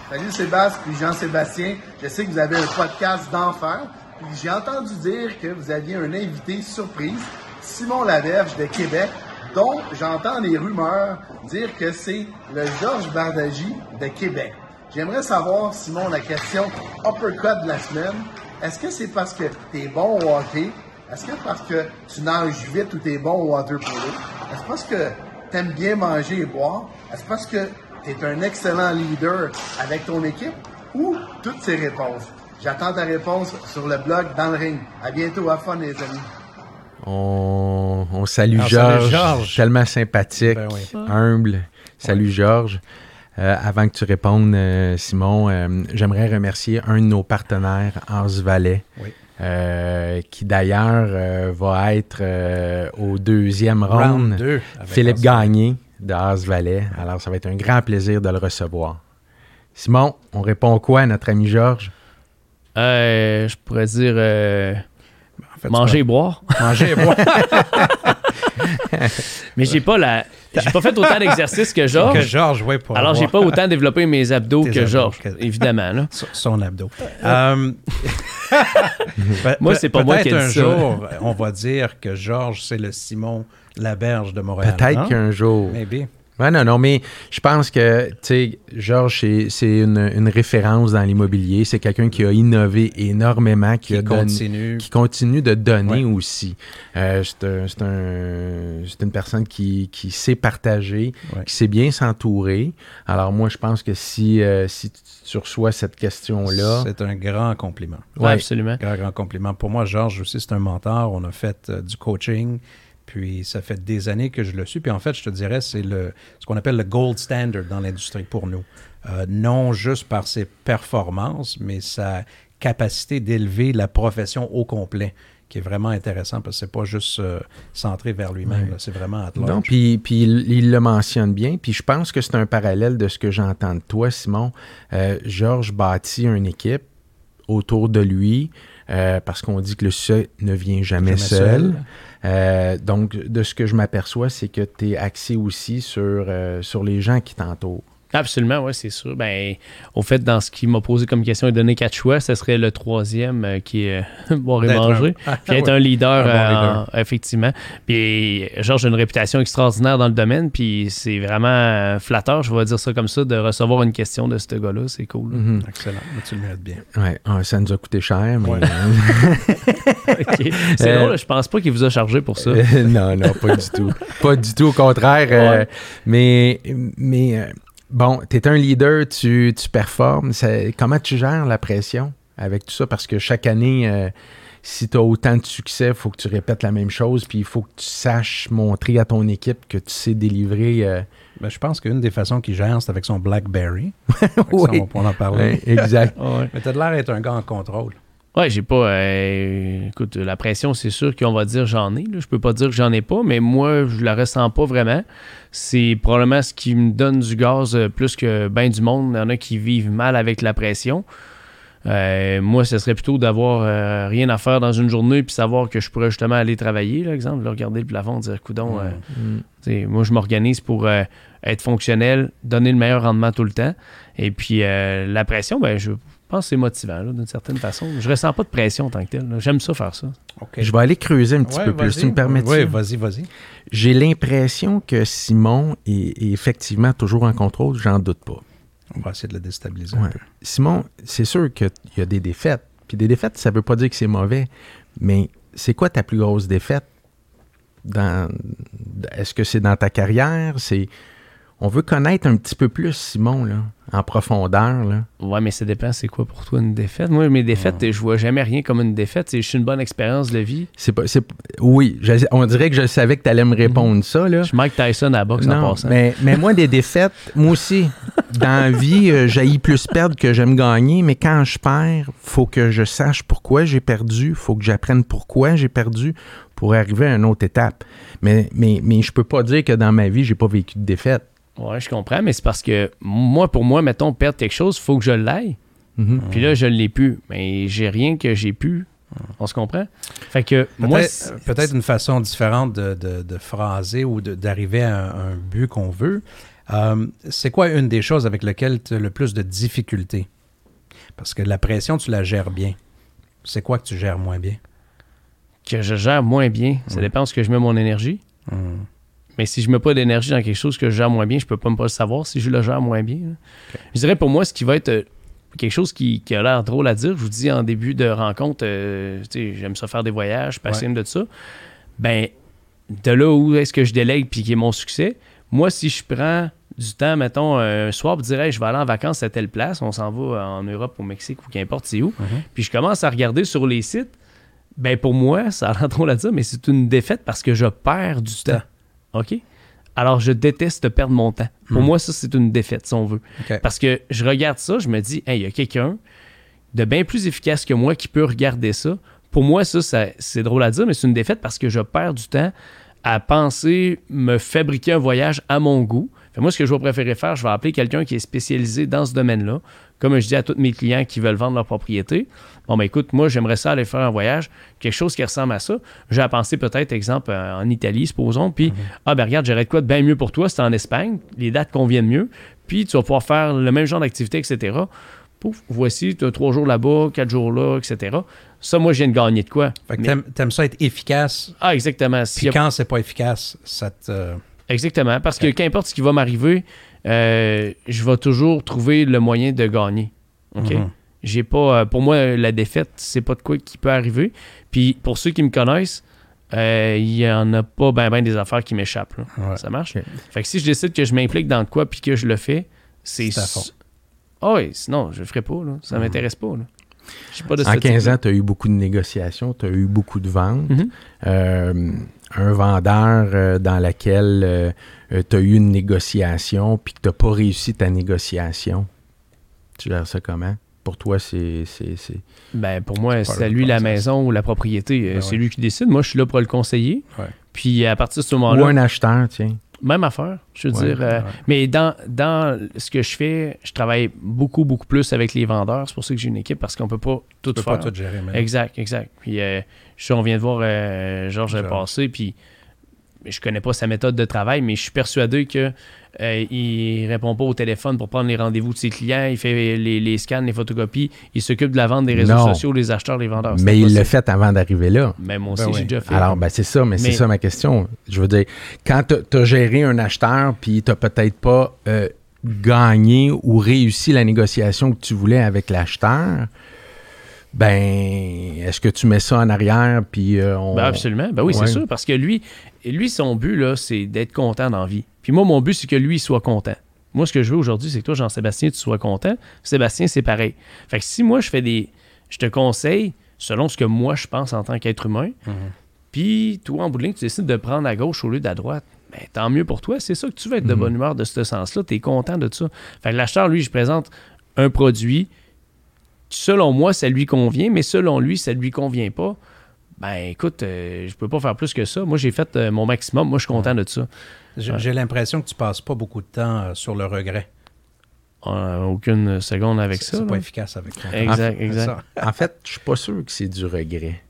[SPEAKER 5] Salut Sébastien, puis Jean-Sébastien. Je sais que vous avez un podcast d'enfer. Puis j'ai entendu dire que vous aviez un invité surprise, Simon Laverge de Québec, dont j'entends les rumeurs dire que c'est le Georges Bardagy de Québec. J'aimerais savoir, Simon, la question uppercut de la semaine. Est-ce que c'est parce que tu es bon au hockey? Est-ce que parce que tu nages vite ou tu es bon au water polo? Est-ce parce que tu aimes bien manger et boire? Est-ce parce que tu es un excellent leader avec ton équipe? Ou toutes ces réponses? J'attends ta réponse sur le blog dans le ring. À bientôt, à fun, les amis.
[SPEAKER 3] On, on salue
[SPEAKER 2] Alors,
[SPEAKER 3] Georges,
[SPEAKER 2] Georges.
[SPEAKER 3] tellement sympathique,
[SPEAKER 2] Ben oui.
[SPEAKER 3] humble. Salut Georges. Euh, avant que tu répondes, euh, Simon, euh, j'aimerais remercier un de nos partenaires,
[SPEAKER 2] Oui.
[SPEAKER 3] euh, qui d'ailleurs euh, va être euh, au deuxième round.
[SPEAKER 2] Round 2.
[SPEAKER 3] Philippe Gagné de Ars Valais. Alors, ça va être un grand plaisir de le recevoir. Simon, on répond quoi à notre ami Georges?
[SPEAKER 4] Euh, je pourrais dire euh,
[SPEAKER 2] En fait, *laughs*
[SPEAKER 4] manger et boire.
[SPEAKER 2] Manger et boire.
[SPEAKER 4] Mais j'ai pas la. J'ai pas fait autant d'exercices que
[SPEAKER 2] que
[SPEAKER 4] Georges.
[SPEAKER 2] Georges, oui, pour
[SPEAKER 4] Alors, j'ai pas autant développé mes abdos
[SPEAKER 2] Tes
[SPEAKER 4] que Georges,
[SPEAKER 2] que-
[SPEAKER 4] évidemment. Là.
[SPEAKER 2] son- son abdo. Euh, *laughs* pe-
[SPEAKER 4] Moi, c'est pas moi qui ai
[SPEAKER 2] Peut-être un
[SPEAKER 4] dit ça.
[SPEAKER 2] jour, on va dire que Georges, c'est le Simon Laberge de Montréal.
[SPEAKER 3] Peut-être qu'un jour.
[SPEAKER 2] Maybe.
[SPEAKER 3] Ouais, non, non, mais je pense que, tu sais, Georges, c'est- une, une référence dans l'immobilier. C'est quelqu'un qui a innové énormément, qui,
[SPEAKER 2] Qui
[SPEAKER 3] a donné-
[SPEAKER 2] continue.
[SPEAKER 3] qui continue de donner
[SPEAKER 2] Ouais.
[SPEAKER 3] aussi. Euh, c'est un- c'est un- c'est une personne qui, qui sait partager,
[SPEAKER 2] Ouais.
[SPEAKER 3] qui sait bien s'entourer. Alors moi, je pense que si, euh, si tu reçois cette question-là,
[SPEAKER 2] C'est un grand compliment.
[SPEAKER 4] Ouais,
[SPEAKER 3] Ouais.
[SPEAKER 4] absolument.
[SPEAKER 2] Grand, grand compliment. Pour moi, Georges aussi, c'est un mentor. On a fait euh, du coaching. Puis ça fait des années que je le suis. Puis en fait, je te dirais, c'est le, ce qu'on appelle le gold standard dans l'industrie pour nous. Euh, non juste par ses performances, mais sa capacité d'élever la profession au complet, qui est vraiment intéressant parce que c'est pas juste euh, centré vers lui-même, c'est vraiment à
[SPEAKER 3] Non, puis, puis il, il le mentionne bien. Puis je pense que c'est un parallèle de ce que j'entends de toi, Simon. Euh, Georges bâtit une équipe autour de lui euh, parce qu'on dit que le succès ne vient jamais,
[SPEAKER 2] Jamais
[SPEAKER 3] seul.
[SPEAKER 2] seul.
[SPEAKER 3] Euh, donc, de ce que je m'aperçois, c'est que tu es axé aussi sur, euh, sur les gens qui t'entourent.
[SPEAKER 4] Absolument, oui, c'est sûr. Ben, au fait, dans ce qu'il m'a posé comme question et donné quatre choix, ce serait le troisième euh, qui est euh, *laughs* boire et manger.
[SPEAKER 2] un-
[SPEAKER 4] Puis être
[SPEAKER 2] Ouais.
[SPEAKER 4] un leader,
[SPEAKER 2] Un bon
[SPEAKER 4] euh,
[SPEAKER 2] leader.
[SPEAKER 4] en- effectivement. Puis Georges a une réputation extraordinaire dans le domaine, puis c'est vraiment euh, flatteur, je vais dire ça comme ça, de recevoir une question de ce gars-là, c'est cool. là.
[SPEAKER 3] Mhm.
[SPEAKER 2] Excellent, Mais tu le mérites bien.
[SPEAKER 3] Ouais, ah, ça nous a coûté cher, mais.
[SPEAKER 2] Ouais. *laughs*
[SPEAKER 4] Ok. C'est
[SPEAKER 3] Euh,
[SPEAKER 4] drôle, je pense pas qu'il vous a chargé pour ça. *laughs*
[SPEAKER 3] Non, non, pas du tout. Pas du tout, au contraire. euh,
[SPEAKER 4] Ouais.
[SPEAKER 3] mais mais euh, bon, tu es un leader, tu, tu performes. Ça- comment tu gères la pression avec tout ça? Parce que chaque année, euh, si tu as autant de succès, il faut que tu répètes la même chose, puis il faut que tu saches montrer à ton équipe que tu sais délivrer. euh,
[SPEAKER 2] Ben, je pense qu'une des façons qu'il gère, c'est avec son BlackBerry. *laughs* Ça, on en parler.
[SPEAKER 3] ouais, exact. *laughs*
[SPEAKER 4] Ouais.
[SPEAKER 2] Mais tu as l'air d'être un gars en contrôle.
[SPEAKER 4] Ouais, j'ai pas. euh, écoute, la pression, c'est sûr qu'on va dire j'en ai. Là. Je peux pas dire que j'en ai pas, mais moi, je la ressens pas vraiment. C'est probablement ce qui me donne du gaz euh, plus que bien du monde. Il y en a qui vivent mal avec la pression. Euh, moi, ce serait plutôt d'avoir euh, rien à faire dans une journée puis savoir que je pourrais justement aller travailler, là, exemple, là, regarder le plafond, dire coudon. euh,
[SPEAKER 3] Mm.
[SPEAKER 4] Moi, je m'organise pour euh, être fonctionnel, donner le meilleur rendement tout le temps. Et puis, euh, la pression, ben, je pense que c'est motivant, là, d'une certaine façon. Je ressens pas de pression en tant que tel. là. J'aime ça faire ça.
[SPEAKER 2] OK.
[SPEAKER 3] Je vais aller creuser un petit
[SPEAKER 2] Ouais,
[SPEAKER 3] peu plus.
[SPEAKER 2] vas-y.
[SPEAKER 3] Tu me permets
[SPEAKER 2] Oui, vas-y, vas-y.
[SPEAKER 3] J'ai l'impression que Simon est, est effectivement toujours en contrôle, j'en doute pas.
[SPEAKER 2] On va essayer de le déstabiliser un
[SPEAKER 3] Ouais.
[SPEAKER 2] peu.
[SPEAKER 3] Simon, c'est sûr qu'il y a des défaites. Puis des défaites, ça veut pas dire que c'est mauvais. Mais c'est quoi ta plus grosse défaite? Dans, est-ce que c'est dans ta carrière? C'est, on veut connaître un petit peu plus Simon, là, en profondeur. Là.
[SPEAKER 4] Ouais, mais ça dépend, c'est quoi pour toi une défaite? Moi, mes défaites, je vois jamais rien comme une défaite. C'est juste une bonne expérience de vie.
[SPEAKER 3] C'est pas, c'est, oui, je- on dirait que je savais que tu allais me répondre ça. Là.
[SPEAKER 4] Je suis Mike Tyson à la boxe en
[SPEAKER 3] Non,
[SPEAKER 4] passant.
[SPEAKER 3] mais, mais moi, des défaites, moi aussi, dans la vie, euh, j'haïs plus perdre que j'aime gagner, mais quand je perds, faut que je sache pourquoi j'ai perdu, faut que j'apprenne pourquoi j'ai perdu pour arriver à une autre étape. Mais, mais, mais je peux pas dire que dans ma vie, j'ai pas vécu de défaite.
[SPEAKER 4] Ouais, je comprends, mais c'est parce que moi, pour moi, mettons, perdre quelque chose, il faut que je l'aille.
[SPEAKER 3] Mhm.
[SPEAKER 4] Puis là, je l'ai plus. Mais j'ai rien que j'ai pu. On se comprend? Fait que moi,
[SPEAKER 2] Peut-être
[SPEAKER 4] c'est-
[SPEAKER 2] peut-être une façon différente de, de- de phraser ou d'arriver à un, un but qu'on veut. Euh, c'est quoi une des choses avec lesquelles tu as le plus de difficultés? Parce que la pression, tu la gères bien. C'est quoi que tu gères moins bien?
[SPEAKER 4] Que je gère moins bien? Ça
[SPEAKER 2] Mm.
[SPEAKER 4] dépend de ce que je mets mon énergie.
[SPEAKER 2] Hmm.
[SPEAKER 4] Mais si je mets pas d'énergie dans quelque chose que je gère moins bien, je peux pas me pas le savoir si je le gère moins bien. là. Je dirais pour moi, ce qui va être euh, quelque chose qui, qui a l'air drôle à dire, je vous dis en début de rencontre, euh, j'aime ça faire des voyages, je suis passionné de ça. Ben, de là où est-ce que je délègue puis qui est mon succès, moi, si je prends du temps, mettons, un soir dire, Hey, je vais aller en vacances à telle place, on s'en va en Europe, au Mexique ou qu'importe c'est où, puis je commence à regarder sur les sites, ben pour moi, ça a l'air drôle à dire, mais c'est une défaite parce que je perds du temps. OK? Alors, je déteste perdre mon temps. Pour moi, ça, c'est une défaite, si on veut. Parce que je regarde ça, je me dis, hey, il y a quelqu'un de bien plus efficace que moi qui peut regarder ça. Pour moi, ça, ça- c'est drôle à dire, mais c'est une défaite parce que je perds du temps à penser me fabriquer un voyage à mon goût. Fait moi, ce que je vais préférer faire, je vais appeler quelqu'un qui est spécialisé dans ce domaine-là. Comme je dis à tous mes clients qui veulent vendre leur propriété, bon, ben écoute, moi, j'aimerais ça aller faire un voyage, quelque chose qui ressemble à ça. J'ai à penser peut-être, exemple, euh, en Italie, supposons, puis, ah ben regarde, j'aurais de quoi de bien mieux pour toi, c'est en Espagne, les dates conviennent mieux, puis tu vas pouvoir faire le même genre d'activité, etc. Pouf, voici, tu as trois jours là-bas, quatre jours là, etc. Ça, moi, je viens de gagner de quoi.
[SPEAKER 2] Fait que
[SPEAKER 4] Mais-
[SPEAKER 2] t'aimes, ça être efficace,
[SPEAKER 4] ah, exactement.
[SPEAKER 2] Puis
[SPEAKER 4] a-
[SPEAKER 2] quand c'est pas efficace, ça te...
[SPEAKER 4] Exactement, parce que qu'importe ce qui va m'arriver, euh, je vais toujours trouver le moyen de gagner. OK?
[SPEAKER 2] Mhm.
[SPEAKER 4] J'ai pas. euh, pour moi, la défaite, c'est pas de quoi qui peut arriver. Puis pour ceux qui me connaissent, euh, il y en a pas ben ben des affaires qui m'échappent.
[SPEAKER 2] Ouais.
[SPEAKER 4] Ça marche? Fait que si je décide que je m'implique dans de quoi puis que je le fais, c'est. Ah oui, sinon, je le ferai pas. Là. Ça
[SPEAKER 2] Mhm.
[SPEAKER 4] m'intéresse pas. Là. Pas de
[SPEAKER 3] En
[SPEAKER 4] ce
[SPEAKER 3] 15
[SPEAKER 4] type-là.
[SPEAKER 3] ans, tu as eu beaucoup de négociations, tu as eu beaucoup de ventes.
[SPEAKER 4] Mhm.
[SPEAKER 3] Euh, un vendeur euh, dans lequel tu as eu une négociation puis que tu n'as pas réussi ta négociation, tu gères ça comment? Pour toi, c'est.
[SPEAKER 4] Ben, pour moi,
[SPEAKER 2] C'est
[SPEAKER 4] à lui la maison ou la propriété. Euh,
[SPEAKER 2] Ben
[SPEAKER 4] c'est
[SPEAKER 2] ouais.
[SPEAKER 4] lui qui décide. Moi, je suis là pour le conseiller.
[SPEAKER 2] Ouais.
[SPEAKER 4] Puis à partir de ce
[SPEAKER 3] Ou
[SPEAKER 4] moment-là,
[SPEAKER 3] un acheteur, tiens.
[SPEAKER 4] même affaire, je veux
[SPEAKER 3] Ouais,
[SPEAKER 4] dire. euh. Mais dans, dans ce que je fais, je travaille beaucoup, beaucoup plus avec les vendeurs. C'est pour ça que j'ai une équipe parce qu'on peut pas tout faire.
[SPEAKER 2] pas tout gérer.
[SPEAKER 4] Exact, exact. Puis euh, je on vient de voir euh, Georges
[SPEAKER 2] Georges.
[SPEAKER 4] passer, puis je connais pas sa méthode de travail, mais je suis persuadé que euh, il répond pas au téléphone pour prendre les rendez-vous de ses clients, il fait les, les scans, les photocopies, il s'occupe de la vente des réseaux
[SPEAKER 3] Non.
[SPEAKER 4] sociaux, les acheteurs, les vendeurs.
[SPEAKER 3] Mais il l'a fait avant d'arriver là.
[SPEAKER 4] Mais moi aussi,
[SPEAKER 2] Ben
[SPEAKER 4] j'ai
[SPEAKER 2] oui.
[SPEAKER 4] déjà fait.
[SPEAKER 3] Alors, ben, c'est ça, mais, c'est ça ma question. Je veux dire, quand tu as géré un acheteur puis tu peut-être pas euh, gagné ou réussi la négociation que tu voulais avec l'acheteur, ben, est-ce que tu mets ça en arrière puis euh, on.
[SPEAKER 4] Ben absolument. Ben oui,
[SPEAKER 3] Ouais.
[SPEAKER 4] c'est sûr. Parce que lui, lui, son but, là, c'est d'être content dans la vie. Puis moi, mon but, c'est que lui, il soit content. Moi, ce que je veux aujourd'hui, c'est que toi, Jean-Sébastien, tu sois content. Sébastien, c'est pareil. Fait que si moi, je fais des. Je te conseille, selon ce que moi, je pense en tant qu'être humain,
[SPEAKER 2] Mhm.
[SPEAKER 4] puis toi, en bout de ligne, tu décides de prendre à gauche au lieu de à droite. Ben, tant mieux pour toi. C'est ça que tu veux être de
[SPEAKER 3] Mhm.
[SPEAKER 4] bonne humeur de ce sens-là. Tu es content de ça. Fait que l'acheteur, lui, je présente un produit. Selon moi, ça lui convient, mais selon lui, ça lui convient pas. Ben écoute, euh, je peux pas faire plus que ça. Moi, j'ai fait euh, mon maximum. Moi, je suis content de ça.
[SPEAKER 2] J'ai l'impression que tu passes pas beaucoup de temps euh, sur le regret.
[SPEAKER 4] Euh, aucune seconde avec ça.
[SPEAKER 2] c'est pas efficace avec toi.
[SPEAKER 4] Exact, *laughs* exact.
[SPEAKER 2] ça.
[SPEAKER 3] En fait, je suis pas sûr que c'est du regret.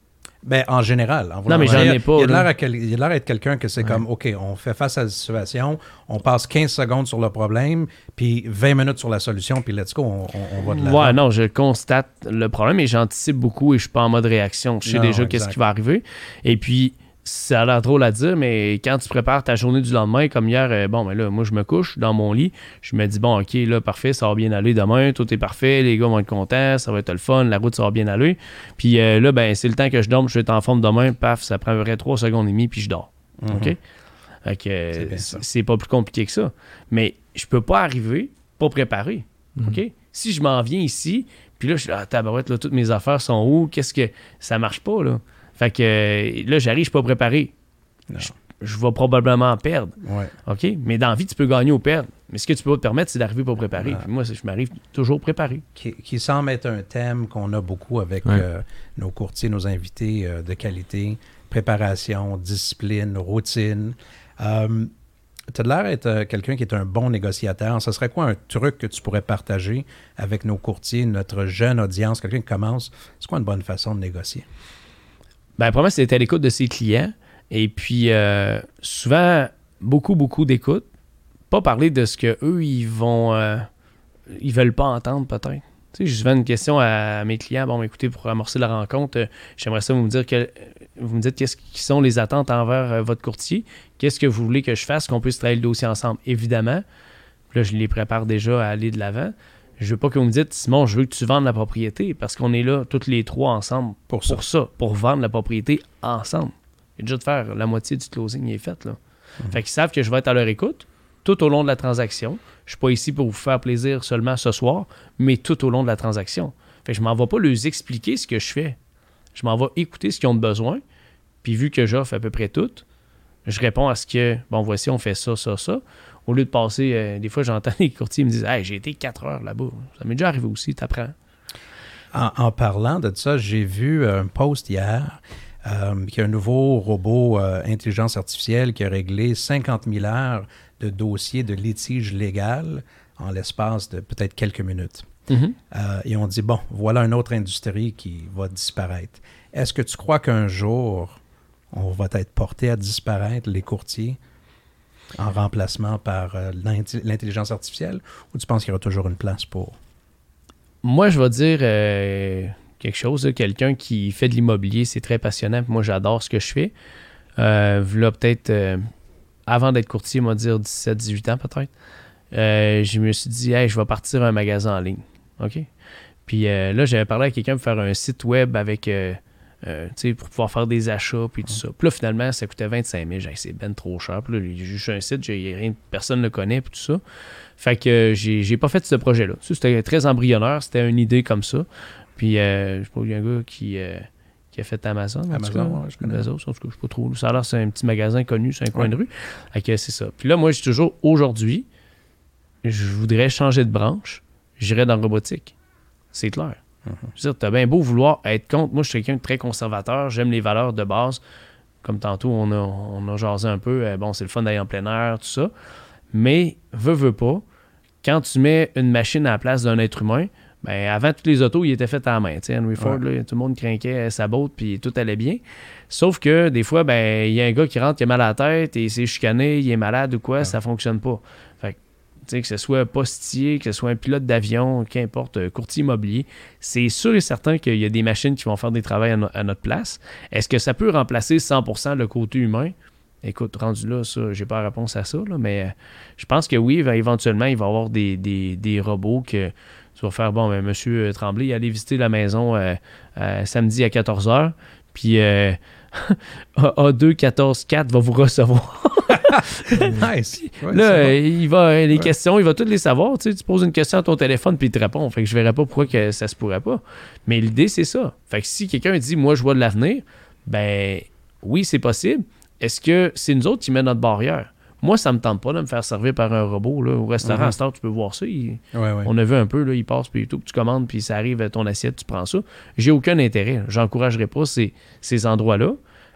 [SPEAKER 2] Ben, en général. en voulant
[SPEAKER 4] mais j'en ai pas,
[SPEAKER 2] Il y a de l'air d'être quelqu'un que c'est comme, OK, on fait face à la situation, on passe 15 secondes sur le problème, puis 20 minutes sur la solution, puis let's go, on, on- on va de l'avant.
[SPEAKER 4] Ouais, non, je constate le problème et j'anticipe beaucoup et je suis pas en mode réaction. Je sais
[SPEAKER 2] Non,
[SPEAKER 4] déjà qu'est-ce qui va arriver. Et puis, ça a l'air drôle à dire, mais quand tu prépares ta journée du lendemain, comme hier, euh, bon, ben là, moi, je me couche dans mon lit. Je me dis, bon, OK, là, parfait, ça va bien aller demain. Tout est parfait. Les gars vont être contents. Ça va être le fun. La route, ça va bien aller. Puis euh, là, ben, c'est le temps que je dorme. Je vais être en forme demain. Paf, ça prend à peu près 3 secondes et demie, puis je dors.
[SPEAKER 2] Mhm.
[SPEAKER 4] OK? Fait que,
[SPEAKER 2] c'est
[SPEAKER 4] pas plus compliqué que ça. Mais je peux pas arriver pas préparé.
[SPEAKER 2] Mhm.
[SPEAKER 4] OK? Si je m'en viens ici, puis là, je suis ah, tabarouette, là, toutes mes affaires sont où? Qu'est-ce que. Ça marche pas, là? Fait que là, j'arrive, je suis pas préparé. Je, je vais probablement perdre.
[SPEAKER 2] Ouais.
[SPEAKER 4] OK? Mais dans la vie, tu peux gagner ou perdre. Mais ce que tu peux te permettre, c'est d'arriver pas préparé.
[SPEAKER 2] Ouais.
[SPEAKER 4] Puis moi, je m'arrive toujours préparé.
[SPEAKER 2] Qui, qui semble être un thème qu'on a beaucoup avec
[SPEAKER 3] Ouais.
[SPEAKER 2] euh, nos courtiers, nos invités euh, de qualité, préparation, discipline, routine. Euh, tu as l'air d'être euh, quelqu'un qui est un bon négociateur. Ce serait quoi un truc que tu pourrais partager avec nos courtiers, notre jeune audience, quelqu'un qui commence? C'est quoi une bonne façon de négocier?
[SPEAKER 4] Ben, premièrement, c'est à l'écoute de ses clients. Et puis, euh, souvent, beaucoup, beaucoup d'écoute. Pas parler de ce que eux ils vont. euh, ils veulent pas entendre, peut-être. Tu sais, je une question à mes clients. Bon, écoutez, pour amorcer la rencontre, euh, j'aimerais ça vous me dire que vous me dites qu'est-ce qui sont les attentes envers votre courtier. Qu'est-ce que vous voulez que je fasse, qu'on puisse travailler le dossier ensemble? Évidemment, là, je les prépare déjà à aller de l'avant. Je veux pas que vous me dites, Simon, je veux que tu vendes la propriété, parce qu'on est là tous les trois ensemble
[SPEAKER 2] Pour ça.
[SPEAKER 4] pour ça, pour vendre la propriété ensemble. Et déjà de faire la moitié du closing est fait. Là. Fait qu'ils savent que je vais être à leur écoute tout au long de la transaction. Je suis pas ici pour vous faire plaisir seulement ce soir, mais tout au long de la transaction. Fait que je m'en vais pas leur expliquer ce que je fais. Je m'en vais écouter ce qu'ils ont de besoin. Puis vu que j'offre à peu près tout, je réponds à ce que, bon, voici, on fait ça, ça, ça. Au lieu de passer, euh, des fois, j'entends *laughs* les courtiers me disent Hey, j'ai été 4 heures là-bas. Ça m'est déjà arrivé aussi, t'apprends.
[SPEAKER 2] En, en parlant de ça, j'ai vu un post hier euh, qu'il y a un nouveau robot euh, intelligence artificielle qui a réglé 50 000 heures de dossiers de litige légal en l'espace de peut-être quelques minutes.
[SPEAKER 4] Mhm.
[SPEAKER 2] Euh, et on dit, bon, voilà une autre industrie qui va disparaître. Est-ce que tu crois qu'un jour, on va être porté à disparaître, les courtiers, en remplacement par euh, l'intelligence artificielle, ou tu penses qu'il y aura toujours une place pour...
[SPEAKER 4] Moi, je vais dire euh, quelque chose. Quelqu'un qui fait de l'immobilier, c'est très passionnant. Moi, j'adore ce que je fais. Euh, là, peut-être, avant d'être courtier, moi dire 17, 18 ans peut-être, je me suis dit, hey, je vais partir un magasin en ligne. OK? Puis là, j'avais parlé à quelqu'un pour faire un site web avec, euh, pour pouvoir faire des achats, puis tout ça. Puis là, finalement, ça coûtait 25 000. J'ai c'est ben trop cher. Puis là, j'ai juste un site, j'ai rien, personne ne le connaît, puis tout ça. Fait que euh, j'ai j'ai pas fait ce projet-là. C'était très embryonnaire, c'était une idée comme ça. Puis, euh, je sais pas, il y a un gars qui, euh, qui a fait Amazon. en tout
[SPEAKER 2] Amazon,
[SPEAKER 4] cas.
[SPEAKER 2] ouais, je connais.
[SPEAKER 4] Bezos, en tout cas, je sais pas trop. Ça a l'air, c'est un petit magasin connu sur un coin de rue. Fait que c'est ça. Puis là, moi, je suis toujours, aujourd'hui, je voudrais changer de branche. J'irais dans le robotique. C'est clair. Je veux dire, t'as bien beau vouloir être contre. Moi, je suis quelqu'un de très conservateur. J'aime les valeurs de base. Comme tantôt, on a, on a jasé un peu. euh, bon, c'est le fun d'aller en plein air, tout ça. Mais, veux, veux pas, quand tu mets une machine à la place d'un être humain, ben, avant, toutes les autos, ils étaient faits à la main. Henry Ford, là, tout le monde craquait sa botte, puis tout allait bien. Sauf que des fois, ben, il y a un gars qui rentre, qui a mal à la tête, et il s'est chicané, il est malade ou quoi, ça fonctionne pas. Que, ce soit postier, que ce soit un pilote d'avion, qu'importe, euh, courtier immobilier, c'est sûr et certain qu'il y a des machines qui vont faire des travaux à, no- à notre place. Est-ce que ça peut remplacer 100% le côté humain? Écoute, rendu là, ça, j'ai pas la réponse à ça, là, mais euh, je pense que oui, ben, éventuellement, il va y avoir des, des- des robots que tu vas faire, bon, ben, monsieur Tremblay, allez visiter la maison euh, samedi à 14h, puis euh, A2 14 4 va vous recevoir. *laughs*
[SPEAKER 2] nice! Ouais,
[SPEAKER 4] Là, il va, euh, les questions, il va toutes les savoir. Tu, sais, tu poses une question à ton téléphone puis il te répond. Fait que je verrais pas pourquoi que ça se pourrait pas. Mais l'idée, c'est ça. Fait que si quelqu'un dit, moi, je vois de l'avenir, ben oui, c'est possible. Est-ce que c'est nous autres qui met notre barrière? Moi, ça me tente pas de me faire servir par un robot. Là. Au restaurant,
[SPEAKER 2] Mhm.
[SPEAKER 4] à cette heure, tu peux voir ça. il-
[SPEAKER 2] Ouais, ouais.
[SPEAKER 4] On a vu un peu, là, il passe, puis tout, tu commandes, puis ça arrive à ton assiette, tu prends ça. J'ai aucun intérêt. J'encouragerai pas ces, ces endroits-là.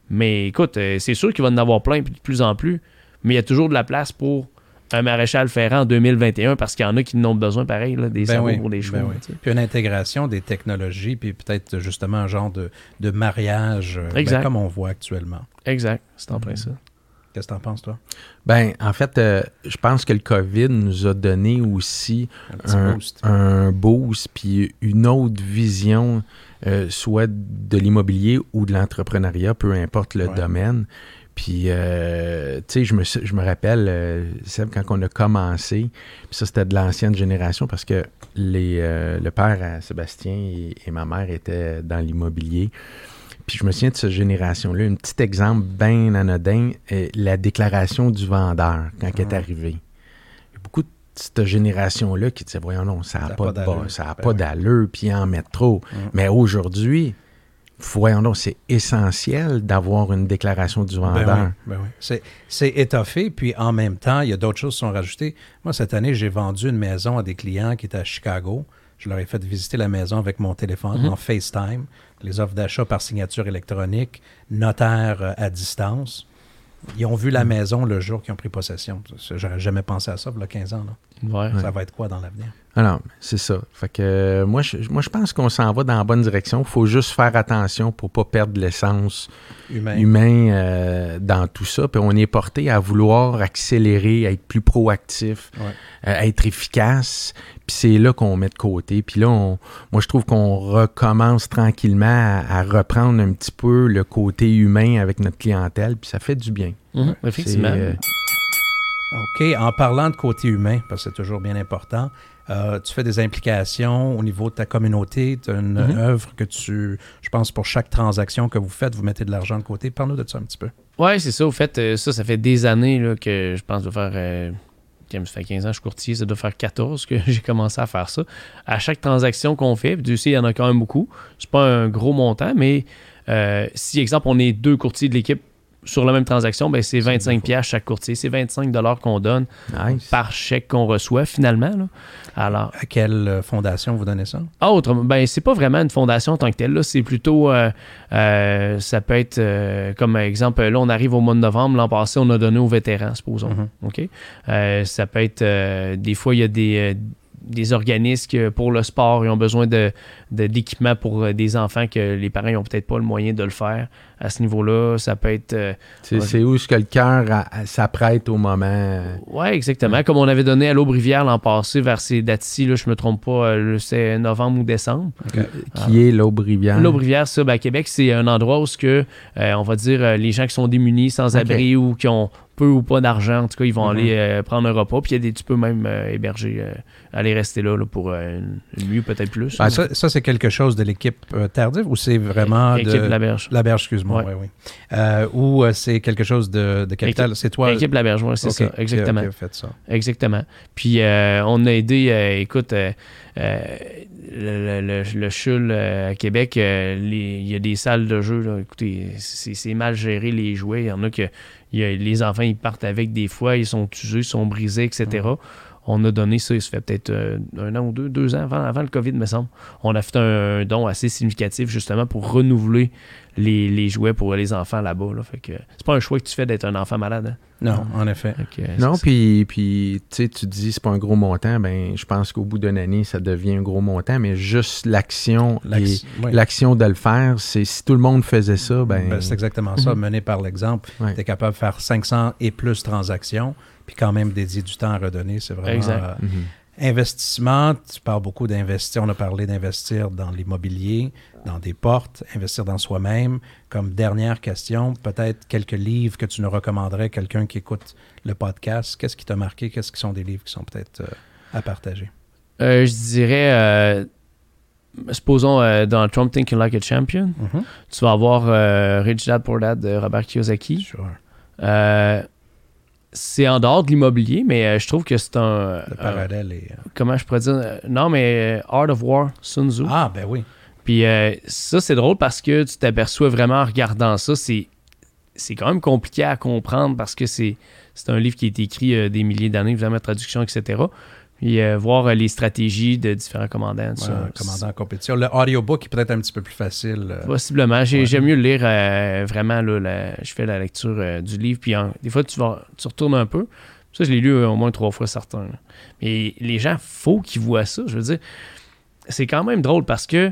[SPEAKER 4] Mais écoute, euh, c'est sûr qu'il va en avoir plein, puis de plus en plus. Mais il y a toujours de la place pour un maréchal ferrant en 2021 parce qu'il y en a qui en ont besoin pareil, là, des
[SPEAKER 2] Ben
[SPEAKER 4] cerveaux
[SPEAKER 2] oui,
[SPEAKER 4] pour les chevaux.
[SPEAKER 2] ben oui.
[SPEAKER 4] sais.
[SPEAKER 2] Puis une intégration des technologies, puis peut-être justement un genre de, de mariage, euh, ben, comme on voit actuellement.
[SPEAKER 4] Exact, c'est en plein ça.
[SPEAKER 2] Qu'est-ce que t'en penses, toi?
[SPEAKER 3] Ben, en fait, euh, je pense que le COVID nous a donné aussi
[SPEAKER 2] Un boost.
[SPEAKER 3] un boost, puis une autre vision, euh, soit de l'immobilier ou de l'entrepreneuriat, peu importe le
[SPEAKER 2] Ouais.
[SPEAKER 3] domaine. Puis, euh, tu sais, je me, je me rappelle, Seb, quand on a commencé, puis ça, c'était de l'ancienne génération parce que les, le père à Sébastien et, et ma mère étaient dans l'immobilier. Puis je me souviens de cette génération-là. Un petit exemple bien anodin, euh, la déclaration du vendeur quand elle est arrivée. Il y a beaucoup de cette génération-là qui disait, voyons non, ça n'a pas, de bas, ça n'a
[SPEAKER 2] Ben
[SPEAKER 3] pas d'allure, puis ils en mettent trop. Mais aujourd'hui, voyons donc, c'est essentiel d'avoir une déclaration du
[SPEAKER 2] Ben
[SPEAKER 3] vendeur.
[SPEAKER 2] oui, ben oui. C'est, c'est étoffé, puis en même temps, il y a d'autres choses qui sont rajoutées. Moi, cette année, j'ai vendu une maison à des clients qui étaient à Chicago. Je leur ai fait visiter la maison avec mon téléphone
[SPEAKER 4] Mhm.
[SPEAKER 2] en FaceTime, les offres d'achat par signature électronique, notaire euh, à distance. Ils ont vu la maison le jour qu'ils ont pris possession. J'aurais jamais pensé à ça, il y a 15 ans. là.
[SPEAKER 4] Ouais.
[SPEAKER 2] Ça va être quoi dans l'avenir?
[SPEAKER 3] Alors, c'est ça. Fait que euh, moi, je, moi, je pense qu'on s'en va dans la bonne direction. Il faut juste faire attention pour pas perdre l'essence
[SPEAKER 2] Humain.
[SPEAKER 3] humain euh, dans tout ça. Puis on est porté à vouloir accélérer, à être plus proactif,
[SPEAKER 2] Ouais.
[SPEAKER 3] euh, à être efficace. Puis c'est là qu'on met de côté. Puis là, on- moi, je trouve qu'on recommence tranquillement à, à reprendre un petit peu le côté humain avec notre clientèle. Puis ça fait du bien.
[SPEAKER 4] Mhm, effectivement.
[SPEAKER 2] OK. En parlant de côté humain, parce que c'est toujours bien important, euh, tu fais des implications au niveau de ta communauté. Tu as une
[SPEAKER 4] Mhm.
[SPEAKER 2] œuvre que tu, je pense, pour chaque transaction que vous faites, vous mettez de l'argent de côté. Parle-nous de ça un petit peu.
[SPEAKER 4] Ouais, c'est ça. Au fait, euh, ça, ça fait des années là, que je pense de faire. euh, ça fait 15 ans que je suis courtier, ça doit faire 14 que *laughs* j'ai commencé à faire ça. À chaque transaction qu'on fait, puis Dieu sait, il y en a quand même beaucoup. C'est pas un gros montant, mais euh, si, exemple, on est deux courtiers de l'équipe sur la même transaction, ben c'est 25 pièces chaque courtier. C'est 25 dollars qu'on donne
[SPEAKER 3] nice.
[SPEAKER 4] par chèque qu'on reçoit finalement. là. Alors,
[SPEAKER 2] À quelle euh, fondation vous donnez ça?
[SPEAKER 4] autre, ben c'est pas vraiment une fondation en tant que telle. C'est plutôt, euh, euh, ça peut être, euh, comme exemple, là, on arrive au mois de novembre. L'an passé, on a donné aux vétérans, supposons.
[SPEAKER 2] Mhm.
[SPEAKER 4] OK? Euh, ça peut être, des fois, il y a des, des organismes pour le sport, ils ont besoin de, de- d'équipements pour euh, des enfants que les parents n'ont peut-être pas le moyen de le faire. À ce niveau-là, ça peut être... euh,
[SPEAKER 3] C'est où est-ce que le cœur s'apprête au moment. euh,
[SPEAKER 4] Ouais, exactement. Comme on avait donné à l'Aubrivière l'an passé vers ces dates-ci, là, je me trompe pas, c'est novembre ou décembre.
[SPEAKER 3] qui est l'Aube-Rivière.
[SPEAKER 4] L'Aubrivière, ça, ben, à Québec, c'est un endroit où ce que, euh, on va dire, les gens qui sont démunis, sans abri ou qui ont peu ou pas d'argent, en tout cas, ils vont
[SPEAKER 2] Mhm.
[SPEAKER 4] aller euh, prendre un repas. Puis il y a des, tu peux même héberger, aller rester là, là, pour euh, une, une nuit ou peut-être plus.
[SPEAKER 2] Ah, ça, ça, c'est quelque chose de l'équipe euh, tardive ou c'est vraiment
[SPEAKER 4] Équipe
[SPEAKER 2] de...
[SPEAKER 4] La Berge.
[SPEAKER 2] La berge, excuse-moi,
[SPEAKER 4] Ouais.
[SPEAKER 2] oui, oui. Euh, ou euh, c'est quelque chose de, de capital? C'est toi.
[SPEAKER 4] Équipe La Berge, ouais, c'est ça, exactement.
[SPEAKER 2] fait ça.
[SPEAKER 4] Exactement. Puis on a aidé, écoute, le, le, le- CHUL à Québec, il y a des salles de jeu. là. écoutez, c'est mal géré les jouets. Il y en a que il y a- les enfants ils partent avec des fois, ils sont usés, ils sont brisés, etc. On a donné ça, il se fait peut-être euh, un an ou deux, deux ans avant, avant le COVID, me semble. On a fait un, un don assez significatif justement pour renouveler les, les jouets pour les enfants là-bas. là. Fait que c'est pas un choix que tu fais d'être un enfant malade. hein?
[SPEAKER 2] Non, en effet.
[SPEAKER 4] Que,
[SPEAKER 3] Non,
[SPEAKER 4] c'est-
[SPEAKER 3] puis, puis tu dis c'est pas un gros montant, ben je pense qu'au bout d'une année, ça devient un gros montant, mais juste l'action
[SPEAKER 2] oui.
[SPEAKER 3] l'action de le faire, c'est si tout le monde faisait ça, ben,
[SPEAKER 2] Ben, c'est exactement ça,
[SPEAKER 4] Mhm.
[SPEAKER 2] mené par l'exemple.
[SPEAKER 3] Ouais.
[SPEAKER 2] Tu es capable de faire 500 et plus transactions, puis quand même dédier du temps à redonner. C'est vraiment
[SPEAKER 4] Exact.
[SPEAKER 2] euh,
[SPEAKER 3] Mhm.
[SPEAKER 2] investissement. Tu parles beaucoup d'investir. On a parlé d'investir dans l'immobilier, dans des portes, investir dans soi-même. Comme dernière question, peut-être quelques livres que tu nous recommanderais à quelqu'un qui écoute le podcast. Qu'est-ce qui t'a marqué? Qu'est-ce qui sont des livres qui sont peut-être euh, à partager?
[SPEAKER 4] Euh, je dirais, euh, supposons euh, dans Trump Thinking Like a Champion,
[SPEAKER 2] Mhm.
[SPEAKER 4] tu vas avoir euh, Rich Dad Poor Dad de Robert Kiyosaki.
[SPEAKER 2] Sure.
[SPEAKER 4] Euh, c'est en dehors de l'immobilier, mais euh, je trouve que c'est un.
[SPEAKER 2] Le
[SPEAKER 4] un-
[SPEAKER 2] parallèle est... euh,
[SPEAKER 4] comment je pourrais dire euh, Non, mais euh, Art of War, Sun Tzu.
[SPEAKER 2] Ah, ben oui.
[SPEAKER 4] Puis euh, ça, c'est drôle parce que tu t'aperçois vraiment en regardant ça, c'est. C'est quand même compliqué à comprendre parce que c'est c'est un livre qui a été écrit euh, des milliers d'années, évidemment, traduction, etc. Puis euh, voir euh, les stratégies de différents commandants.
[SPEAKER 2] Ouais, commandant en compétition. Le audiobook est peut-être un petit peu plus facile. euh,
[SPEAKER 4] Possiblement. J'ai-
[SPEAKER 2] Ouais.
[SPEAKER 4] J'aime mieux le lire euh, vraiment. Là, la- je fais la lecture euh, du livre. Puis des fois, tu, vas, tu retournes un peu. Ça, je l'ai lu au moins trois fois certains. là. Mais les gens, faut qu'ils voient ça. Je veux dire, c'est quand même drôle parce que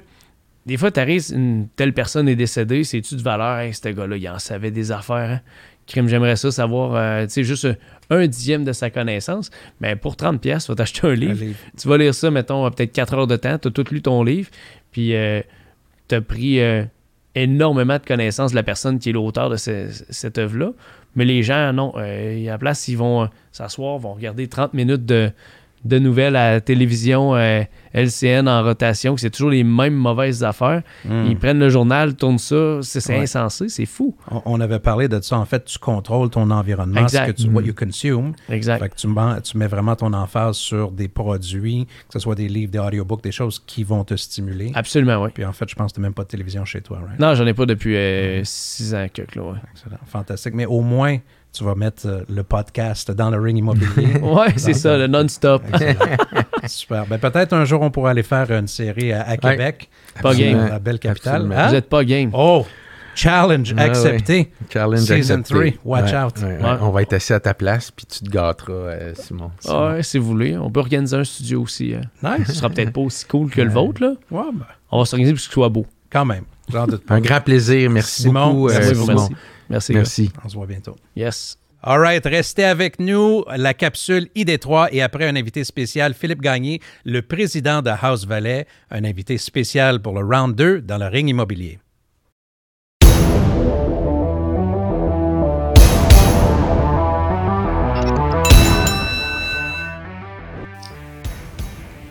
[SPEAKER 4] des fois, tu arrives, une telle personne est décédée, c'est-tu de valeur? Hey, ce gars-là, il en savait des affaires. hein. Crime, j'aimerais ça savoir, euh, tu sais, juste euh, un dixième de sa connaissance. Mais pour 30$, pièces, tu vas t'acheter un
[SPEAKER 2] un
[SPEAKER 4] livre tu vas lire ça, mettons, euh, peut-être 4 heures de temps, tu as tout lu ton livre, puis tu as pris euh, énormément de connaissances de la personne qui est l'auteur de ce- cette œuvre-là. Mais les gens, non, euh, à la place, ils vont euh, s'asseoir, vont regarder 30 minutes de, de nouvelles à la télévision euh, LCN en rotation, que c'est toujours les mêmes mauvaises affaires.
[SPEAKER 2] Hmm.
[SPEAKER 4] Ils prennent le journal, tournent ça, c'est
[SPEAKER 2] Ouais.
[SPEAKER 4] insensé, c'est fou.
[SPEAKER 2] On, on avait parlé de ça. En fait, tu contrôles ton environnement,
[SPEAKER 4] Exact.
[SPEAKER 2] ce que tu, what you consume.
[SPEAKER 4] Exact.
[SPEAKER 2] Fait que tu, mets- tu mets vraiment ton emphase sur des produits, que ce soit des livres, des audiobooks, des choses qui vont te stimuler.
[SPEAKER 4] Absolument, oui.
[SPEAKER 2] Puis en fait, je pense que tu n'as même pas de télévision chez toi, right?
[SPEAKER 4] Non, j'en ai pas depuis 6 ans que là, ouais.
[SPEAKER 2] Excellent. Fantastique. Mais au moins, tu vas mettre euh, le podcast dans le ring immobilier. *laughs*
[SPEAKER 4] Ouais, c'est ça, le non-stop. *laughs*
[SPEAKER 2] Super. Ben, peut-être un jour, on pourra aller faire une série à, à Québec.
[SPEAKER 4] Pas
[SPEAKER 2] Absolument,
[SPEAKER 3] game.
[SPEAKER 2] La belle capitale. Hein?
[SPEAKER 4] Vous êtes pas game.
[SPEAKER 2] Oh! Challenge
[SPEAKER 3] Ah ouais.
[SPEAKER 2] accepté.
[SPEAKER 3] Challenge
[SPEAKER 2] Season
[SPEAKER 3] accepté.
[SPEAKER 2] 3, watch
[SPEAKER 3] Ouais,
[SPEAKER 2] out.
[SPEAKER 3] ouais, ouais.
[SPEAKER 4] Ouais.
[SPEAKER 3] On va être assis à ta place, puis tu te gâteras, euh, Simon.
[SPEAKER 4] Ah
[SPEAKER 3] Simon.
[SPEAKER 4] ouais, si vous voulez. On peut organiser un studio aussi. Ce
[SPEAKER 2] Nice.
[SPEAKER 4] sera peut-être pas aussi cool que le vôtre, là.
[SPEAKER 2] Ouais, ben,
[SPEAKER 4] On va s'organiser pour que ce soit beau.
[SPEAKER 2] quand même. Pas.
[SPEAKER 3] Un grand plaisir. Merci
[SPEAKER 2] Simon,
[SPEAKER 3] beaucoup, euh,
[SPEAKER 2] merci.
[SPEAKER 3] Simon.
[SPEAKER 4] Merci. Merci. gars.
[SPEAKER 3] Merci.
[SPEAKER 2] On se voit bientôt.
[SPEAKER 4] Yes.
[SPEAKER 2] All right, restez avec nous. La capsule ID3 et après un invité spécial, Philippe Gagné, le président de House Valley, un invité spécial pour le round 2 dans le ring immobilier.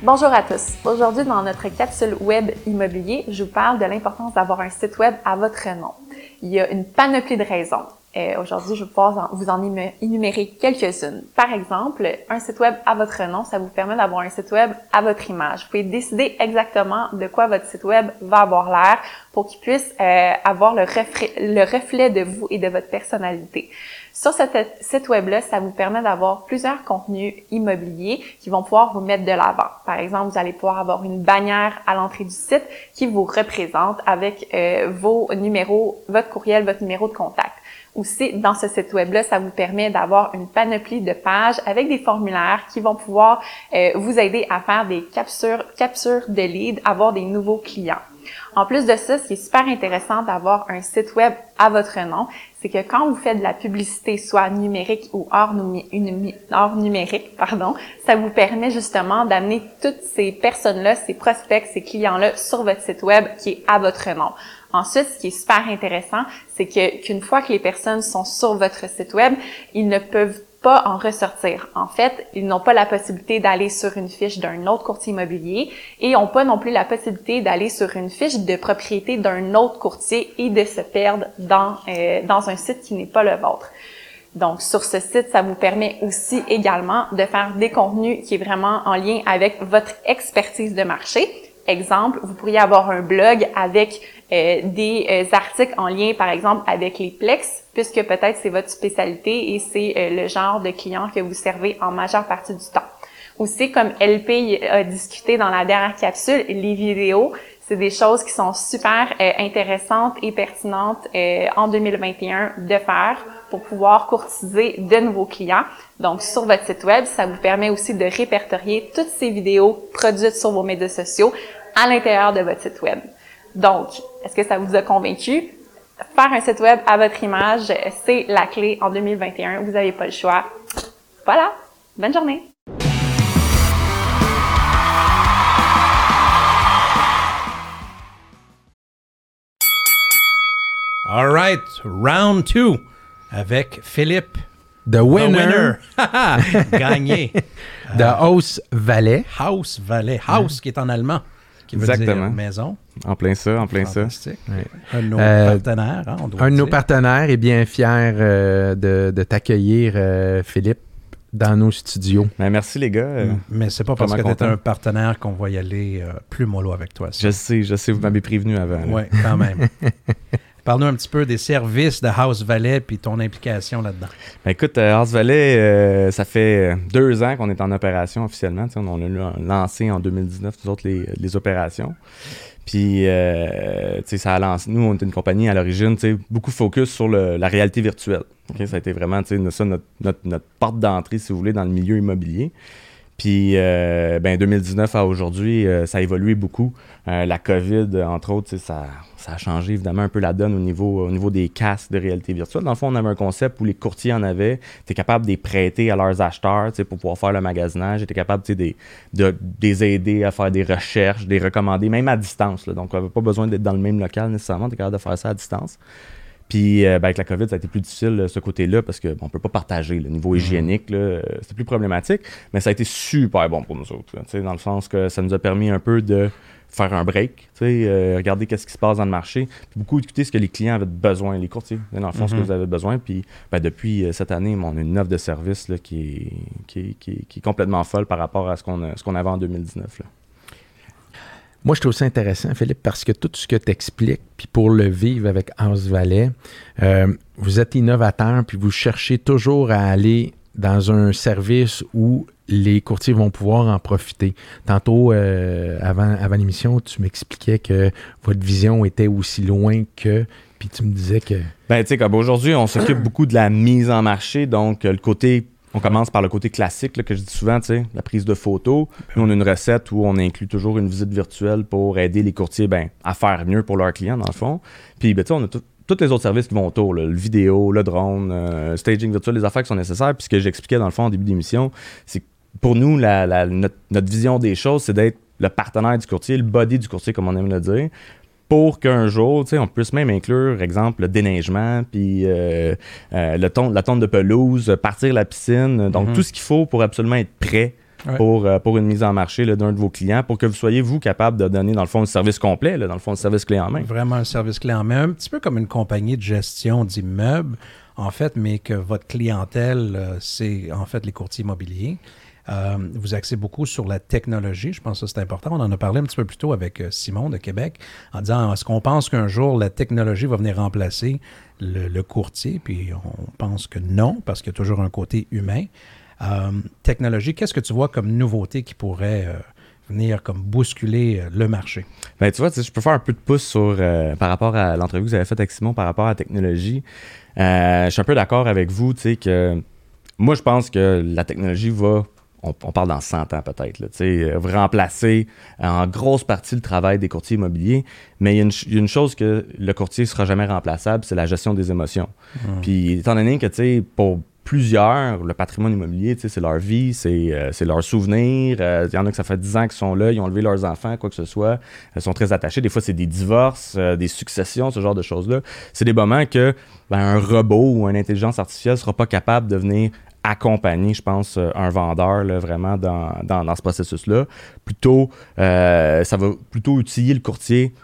[SPEAKER 6] Bonjour à tous. Aujourd'hui, dans notre capsule web immobilier, je vous parle de l'importance d'avoir un site web à votre nom. Il y a une panoplie de raisons. Euh, Aujourd'hui, je vais pouvoir vous en énumérer quelques-unes. Par exemple, un site web à votre nom, ça vous permet d'avoir un site web à votre image. Vous pouvez décider exactement de quoi votre site web va avoir l'air pour qu'il puisse euh, avoir le reflet, le reflet de vous et de votre personnalité. Sur ce site web-là, ça vous permet d'avoir plusieurs contenus immobiliers qui vont pouvoir vous mettre de l'avant. Par exemple, vous allez pouvoir avoir une bannière à l'entrée du site qui vous représente avec euh, vos numéros, votre courriel, votre numéro de contact. Aussi, dans ce site web-là, ça vous permet d'avoir une panoplie de pages avec des formulaires qui vont pouvoir euh, vous aider à faire des captures, captures de leads, avoir des nouveaux clients. En plus de ça, ce qui est super intéressant d'avoir un site web à votre nom, c'est que quand vous faites de la publicité, soit numérique ou hors, numérique, pardon, ça vous permet justement d'amener toutes ces personnes-là, ces prospects, ces clients-là sur votre site web qui est à votre nom. Ensuite, ce qui est super intéressant, c'est que qu'une fois que les personnes sont sur votre site web, ils ne peuvent pas en ressortir. En fait, ils n'ont pas la possibilité d'aller sur une fiche d'un autre courtier immobilier et n'ont pas non plus la possibilité d'aller sur une fiche de propriété d'un autre courtier et de se perdre dans, euh, dans un site qui n'est pas le vôtre. Donc, sur ce site, ça vous permet aussi également de faire des contenus qui est vraiment en lien avec votre expertise de marché. Exemple, vous pourriez avoir un blog avec euh, des euh, articles en lien, par exemple, avec les Plex, puisque peut-être c'est votre spécialité et c'est euh, le genre de client que vous servez en majeure partie du temps. Aussi, comme LP a discuté dans la dernière capsule, les vidéos, c'est des choses qui sont super euh, intéressantes et pertinentes euh, en 2021 de faire pour pouvoir courtiser de nouveaux clients. Donc, sur votre site web, ça vous permet aussi de répertorier toutes ces vidéos produites sur vos médias sociaux à l'intérieur de votre site web. Donc, est-ce que ça vous a convaincu? Faire un site web à votre image, c'est la clé en 2021. Vous n'avez pas le choix. Voilà. Bonne journée.
[SPEAKER 2] All right, round 2 avec Philippe.
[SPEAKER 3] The
[SPEAKER 2] The
[SPEAKER 3] winner. *laughs*
[SPEAKER 2] Gagné.
[SPEAKER 3] de House Valley.
[SPEAKER 2] House Valley. House qui est en allemand. Qui veut
[SPEAKER 7] Exactement.
[SPEAKER 2] dire maison.
[SPEAKER 7] En plein ça, en plein ça.
[SPEAKER 3] Ouais.
[SPEAKER 2] Un de nos
[SPEAKER 3] Euh,
[SPEAKER 2] partenaires, hein, on doit
[SPEAKER 3] Un de nos partenaires est bien fier euh, de, de t'accueillir, euh, Philippe, dans nos studios.
[SPEAKER 7] Ben, merci les gars. Euh,
[SPEAKER 2] Mais c'est pas parce que
[SPEAKER 7] Vraiment
[SPEAKER 2] tu es
[SPEAKER 7] content.
[SPEAKER 2] un partenaire qu'on va y aller euh, plus mollo avec toi.
[SPEAKER 7] Je sais, je sais, vous m'avez prévenu avant.
[SPEAKER 2] Oui, quand même. *laughs* Parle-nous un petit peu des services de House Valley puis ton implication là-dedans.
[SPEAKER 7] Ben, écoute, euh, House Valley, euh, ça fait euh, deux ans qu'on est en opération officiellement. On a lancé en 2019, nous autres, les, les opérations. Puis, euh, ça a lancé. Nous, on est une compagnie à l'origine, beaucoup focus sur la réalité virtuelle. Ça a été vraiment, notre, notre, notre porte d'entrée, si vous voulez, dans le milieu immobilier. Puis, euh, ben, 2019 à aujourd'hui, euh, ça a évolué beaucoup. Euh, la COVID, entre autres, ça, ça a changé évidemment un peu la donne au niveau, au niveau des casques de réalité virtuelle. Dans le fond, on avait un concept où les courtiers en avaient. Tu es capable de les prêter à leurs acheteurs pour pouvoir faire le magasinage. Tu capable des- de, de les aider à faire des recherches, de les recommander, même à distance. là. Donc, on n'avait pas besoin d'être dans le même local nécessairement. Tu capable de faire ça à distance. Puis euh, ben, avec la COVID, ça a été plus difficile, euh, ce côté-là, parce qu'on ne peut pas partager. Le niveau hygiénique, là, euh, c'était plus problématique. Mais ça a été super bon pour nous autres. là, dans le sens que ça nous a permis un peu de faire un break, euh, regarder qu'est-ce qui se passe dans le marché, puis beaucoup écouter ce que les clients avaient besoin, les courtiers, dans le fond, ce que
[SPEAKER 2] Mhm.
[SPEAKER 7] vous avez besoin. Puis ben, depuis euh, cette année, on a une offre de service là, qui, est, qui, est, qui, est, qui est complètement folle par rapport à ce qu'on a- ce qu'on avait en 2019. Là.
[SPEAKER 3] Moi, je trouve ça intéressant, Philippe, parce que tout ce que tu expliques, puis pour le vivre avec House Valley, euh, vous êtes innovateur, puis vous cherchez toujours à aller dans un service où les courtiers vont pouvoir en profiter. Tantôt, euh, avant, l'émission, tu m'expliquais que votre vision était aussi loin que Puis tu me disais que.
[SPEAKER 7] Ben, tu sais, aujourd'hui, on s'occupe beaucoup de la mise en marché. Donc, euh, le côté, on commence par le côté classique, que je dis souvent, la prise de photos. Nous, on a une recette où on inclut toujours une visite virtuelle pour aider les courtiers ben, à faire mieux pour leurs clients, dans le fond. Puis, ben, on a tous les autres services qui vont autour, le vidéo, le drone, euh, staging virtuel, les affaires qui sont nécessaires. Puis, ce que j'expliquais dans le fond en début d'émission, c'est que pour nous, notre vision des choses, c'est d'être le partenaire du courtier, le body du courtier, comme on aime le dire pour qu'un jour, tu sais, on puisse même inclure, exemple, le déneigement, puis euh, euh, le ton, la tonte de pelouse, partir la piscine, donc
[SPEAKER 2] Mhm.
[SPEAKER 7] tout ce qu'il faut pour absolument être prêt
[SPEAKER 2] Ouais.
[SPEAKER 7] pour, euh, pour une mise en marché d'un de vos clients, pour que vous soyez, vous, capable de donner, dans le fond, le service complet, là, dans le fond, le service clé en main.
[SPEAKER 2] Vraiment un service clé en main, un petit peu comme une compagnie de gestion d'immeubles, en fait, mais que votre clientèle, c'est en fait les courtiers immobiliers. Euh, vous axez beaucoup sur la technologie. Je pense que c'est important. On en a parlé un petit peu plus tôt avec euh, Simon de Québec en disant est-ce qu'on pense qu'un jour la technologie va venir remplacer le, courtier? Puis on pense que non, parce qu'il y a toujours un côté humain. Euh, technologie, qu'est-ce que tu vois comme nouveauté qui pourrait venir comme bousculer le marché?
[SPEAKER 7] Ben, tu vois, je peux faire un peu de pouce sur, par rapport à l'entrevue que vous avez faite avec Simon par rapport à la technologie. Je suis un peu d'accord avec vous, tu sais, que moi, je pense que la technologie va, on, on parle dans 100 ans peut-être, là, euh, remplacer en grosse partie le travail des courtiers immobiliers. Mais il y, a une chose que le courtier ne sera jamais remplaçable, c'est la gestion des émotions. Puis, étant donné que, pour plusieurs, le patrimoine immobilier, c'est leur vie, c'est euh, c'est leurs souvenirs. Euh, Il y en a que ça fait 10 ans qu'ils sont là, ils ont levé leurs enfants, quoi que ce soit. Ils sont très attachés. Des fois, c'est des divorces, euh, des successions, ce genre de choses-là. C'est des moments que ben, un robot ou une intelligence artificielle ne sera pas capable de venir accompagner, je pense, euh, un vendeur là, vraiment dans, dans, dans ce processus-là. Plutôt, euh, ça va plutôt utiliser le courtier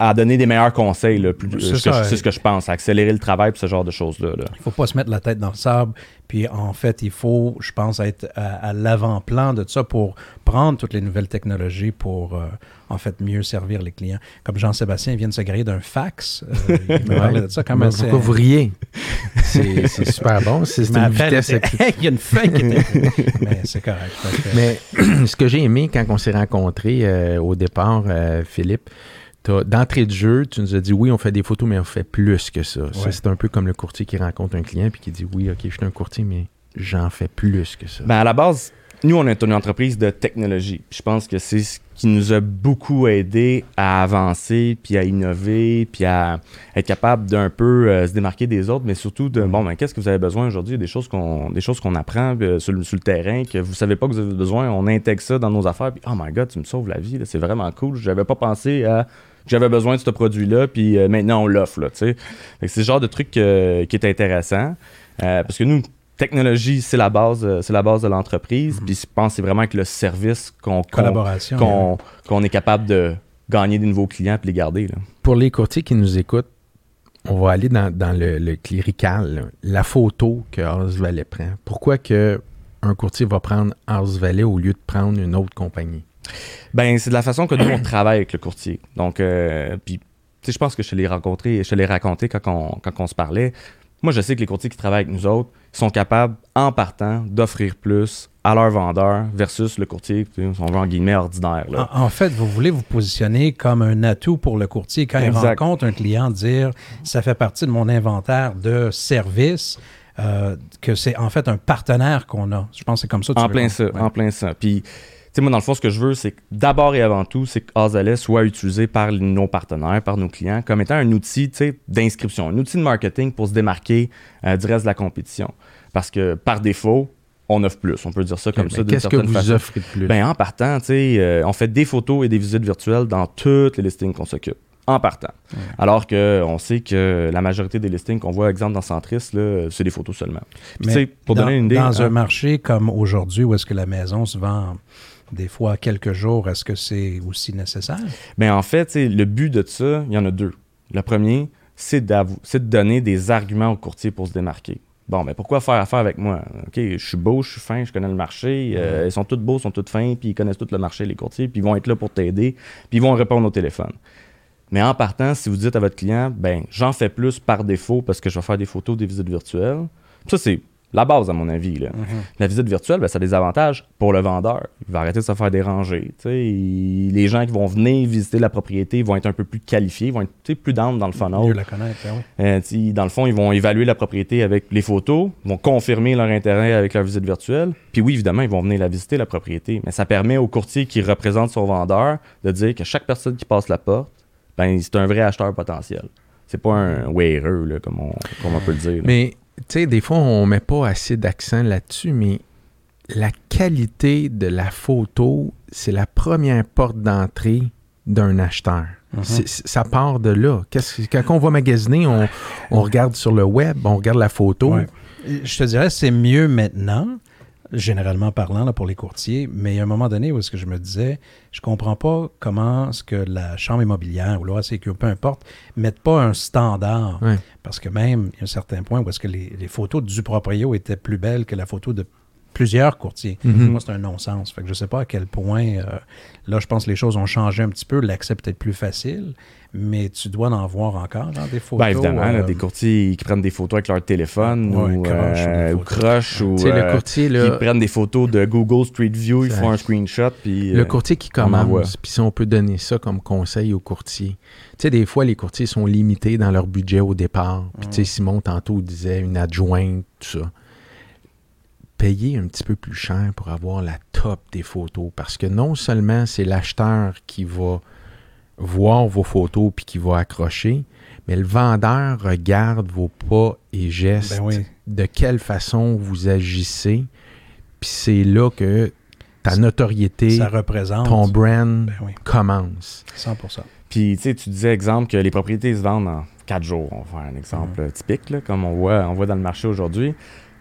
[SPEAKER 7] à donner des meilleurs conseils. là, plus-
[SPEAKER 2] C'est
[SPEAKER 7] euh, ce que
[SPEAKER 2] ça,
[SPEAKER 7] je- C'est ce que je pense, à accélérer le travail et ce genre de choses-là. là.
[SPEAKER 2] Il faut pas se mettre la tête dans le sable. Puis en fait, il faut, je pense, être à, à l'avant-plan de ça pour prendre toutes les nouvelles technologies pour, euh, en fait, mieux servir les clients. Comme Jean-Sébastien vient de se griller d'un fax. euh, il me parlait de ça quand
[SPEAKER 3] Mais
[SPEAKER 2] même.
[SPEAKER 3] pourquoi vous riez? C'est c'est super bon. *laughs* C'est c'est une vitesse. *laughs*
[SPEAKER 2] Il y a une feuille qui était... *laughs* Mais c'est correct. Que-
[SPEAKER 3] Mais *clears throat* ce que j'ai aimé quand on s'est rencontrés euh, au départ, euh, Philippe, d'entrée de jeu, tu nous as dit oui, on fait des photos, mais on fait plus que ça. C'est un peu comme le courtier qui rencontre un client puis qui dit oui, ok, je suis un courtier, mais j'en fais plus que ça.
[SPEAKER 7] Ben, à la base, nous, on est une entreprise de technologie. Je pense que c'est ce qui nous a beaucoup aidé à avancer, puis à innover, puis à être capable d'un peu euh, se démarquer des autres, mais surtout de, bon, ben, qu'est-ce que vous avez besoin aujourd'hui? Des choses qu'on des choses qu'on apprend euh, sur, le, sur le terrain, que vous savez pas que vous avez besoin, on intègre ça dans nos affaires, puis oh my god, tu me sauves la vie, là, c'est vraiment cool. J'avais pas pensé à j'avais besoin de ce produit-là, puis euh, maintenant on l'offre, que C'est le genre de truc euh, qui est intéressant, euh, parce que nous, technologie, c'est la base, c'est la base de l'entreprise. Puis je pense que c'est vraiment avec le service qu'on est capable de gagner des nouveaux clients et les garder. Là.
[SPEAKER 3] Pour les courtiers qui nous écoutent, on va aller dans, dans le, le clérical, là. la photo que House Valley prend. Pourquoi que un courtier va prendre House Valley au lieu de prendre une autre compagnie?
[SPEAKER 7] Ben, c'est de la façon que nous, on travaille avec le courtier. Donc, euh, puis, je pense que je te l'ai rencontré, je te l'ai raconté quand on, quand on se parlait. Moi, je sais que les courtiers qui travaillent avec nous autres sont capables, en partant, d'offrir plus à leurs vendeurs versus le courtier, on veut en guillemets, ordinaire. Là.
[SPEAKER 2] En, en fait, vous voulez vous positionner comme un atout pour le courtier quand il rencontre un client, dire ça fait partie de mon inventaire de services, euh, que c'est en fait un partenaire qu'on a. Je pense que c'est comme ça. que tu
[SPEAKER 7] En plein ça,
[SPEAKER 2] ouais.
[SPEAKER 7] en plein ça. Puis, sais, moi, dans le fond, ce que je veux, c'est que d'abord et avant tout, c'est que Azalet soit utilisé par nos partenaires, par nos clients, comme étant un outil, tu sais, d'inscription, un outil de marketing pour se démarquer euh, du reste de la compétition. Parce que, par défaut, on offre plus. On peut dire ça comme
[SPEAKER 3] Mais
[SPEAKER 7] ça d'une
[SPEAKER 3] Qu'est-ce que vous
[SPEAKER 7] façon.
[SPEAKER 3] offrez de plus?
[SPEAKER 7] Ben, en partant, tu sais, euh, on fait des photos et des visites virtuelles dans toutes les listings qu'on s'occupe. En partant. Alors qu'on sait que la majorité des listings qu'on voit, exemple dans Centris, c'est des photos seulement. Puis,
[SPEAKER 2] Mais
[SPEAKER 7] pour
[SPEAKER 2] dans,
[SPEAKER 7] donner une idée.
[SPEAKER 2] Dans
[SPEAKER 7] hein,
[SPEAKER 2] un marché comme aujourd'hui, où est-ce que la maison se vend des fois quelques jours, est-ce que c'est aussi nécessaire?
[SPEAKER 7] Ben, en fait, le but de ça, il y en a deux. Le premier, c'est de donner des arguments au courtier pour se démarquer. Bon, mais pourquoi faire affaire avec moi? OK, je suis beau, je suis fin, je connais le marché. euh, Ils sont tous beaux, ils sont tous fins, puis ils connaissent tout le marché, les courtiers, puis ils vont être là pour t'aider, puis ils vont répondre au téléphone. Mais en partant, si vous dites à votre client, ben, j'en fais plus par défaut parce que je vais faire des photos, des visites virtuelles, ça, c'est la base, à mon avis. Là.
[SPEAKER 2] Mhm.
[SPEAKER 7] La visite virtuelle, ben, ça a des avantages pour le vendeur. Il va arrêter de se faire déranger. tu sais. Il- les gens qui vont venir visiter la propriété vont être un peu plus qualifiés, ils vont être plus down dans le funnel.
[SPEAKER 2] Mieux la connaître, ben oui.
[SPEAKER 7] Euh, dans le fond, ils vont évaluer la propriété avec les photos, vont confirmer leur intérêt avec leur visite virtuelle. Puis oui, évidemment, ils vont venir la visiter, la propriété. Mais ça permet au courtier qui représente son vendeur de dire que chaque personne qui passe la porte, ben, c'est un vrai acheteur potentiel. C'est pas un wearer, là, comme, on, comme on peut le dire. là.
[SPEAKER 3] Mais, tu sais, des fois, on met pas assez d'accent là-dessus, mais la qualité de la photo, c'est la première porte d'entrée d'un acheteur.
[SPEAKER 2] Mhm.
[SPEAKER 3] Ça part de là. Qu'est-ce que- quand on va magasiner, on, on regarde sur le web, on regarde la photo.
[SPEAKER 2] Ouais. Je te dirais, c'est mieux maintenant, généralement parlant, là, pour les courtiers, mais il y a un moment donné où est-ce que je me disais, je comprends pas comment est-ce que la chambre immobilière ou l'OACQ, peu importe, mettent pas un standard. Parce que même, il y a un certain point où est-ce que les, les photos du proprio étaient plus belles que la photo de plusieurs courtiers.
[SPEAKER 3] Mhm.
[SPEAKER 2] Moi, c'est un non-sens. Fait que je sais pas à quel point, euh, là, je pense que les choses ont changé un petit peu, l'accès peut-être plus facile, mais tu dois en voir encore, genre, des photos.
[SPEAKER 7] Ben, évidemment, là,
[SPEAKER 2] euh,
[SPEAKER 7] des courtiers qui prennent des photos avec leur téléphone
[SPEAKER 2] Ouais,
[SPEAKER 7] ou,
[SPEAKER 2] croche,
[SPEAKER 7] euh, ou croche ou
[SPEAKER 3] le
[SPEAKER 7] euh, qui
[SPEAKER 3] là,
[SPEAKER 7] prennent des photos de Google Street View, ils font un screenshot puis
[SPEAKER 3] Le
[SPEAKER 7] euh,
[SPEAKER 3] courtier qui commence, puis si on peut donner ça comme conseil au courtier. Tu sais, des fois, les courtiers sont limités dans leur budget au départ. Puis, tu sais, Simon, tantôt, disait une adjointe, tout ça. Payer un petit peu plus cher pour avoir la top des photos. Parce que non seulement c'est l'acheteur qui va voir vos photos puis qui va accrocher, mais le vendeur regarde vos pas et gestes,
[SPEAKER 2] Ben oui.
[SPEAKER 3] de quelle façon vous agissez. Puis c'est là que ta notoriété,
[SPEAKER 2] ça représente
[SPEAKER 3] ton brand
[SPEAKER 2] Ben oui,
[SPEAKER 3] commence.
[SPEAKER 2] 100
[SPEAKER 7] Puis, tu sais, tu disais, exemple, que les propriétés se vendent en 4 jours. On va faire un exemple euh, typique, là, comme on voit, on voit dans le marché aujourd'hui.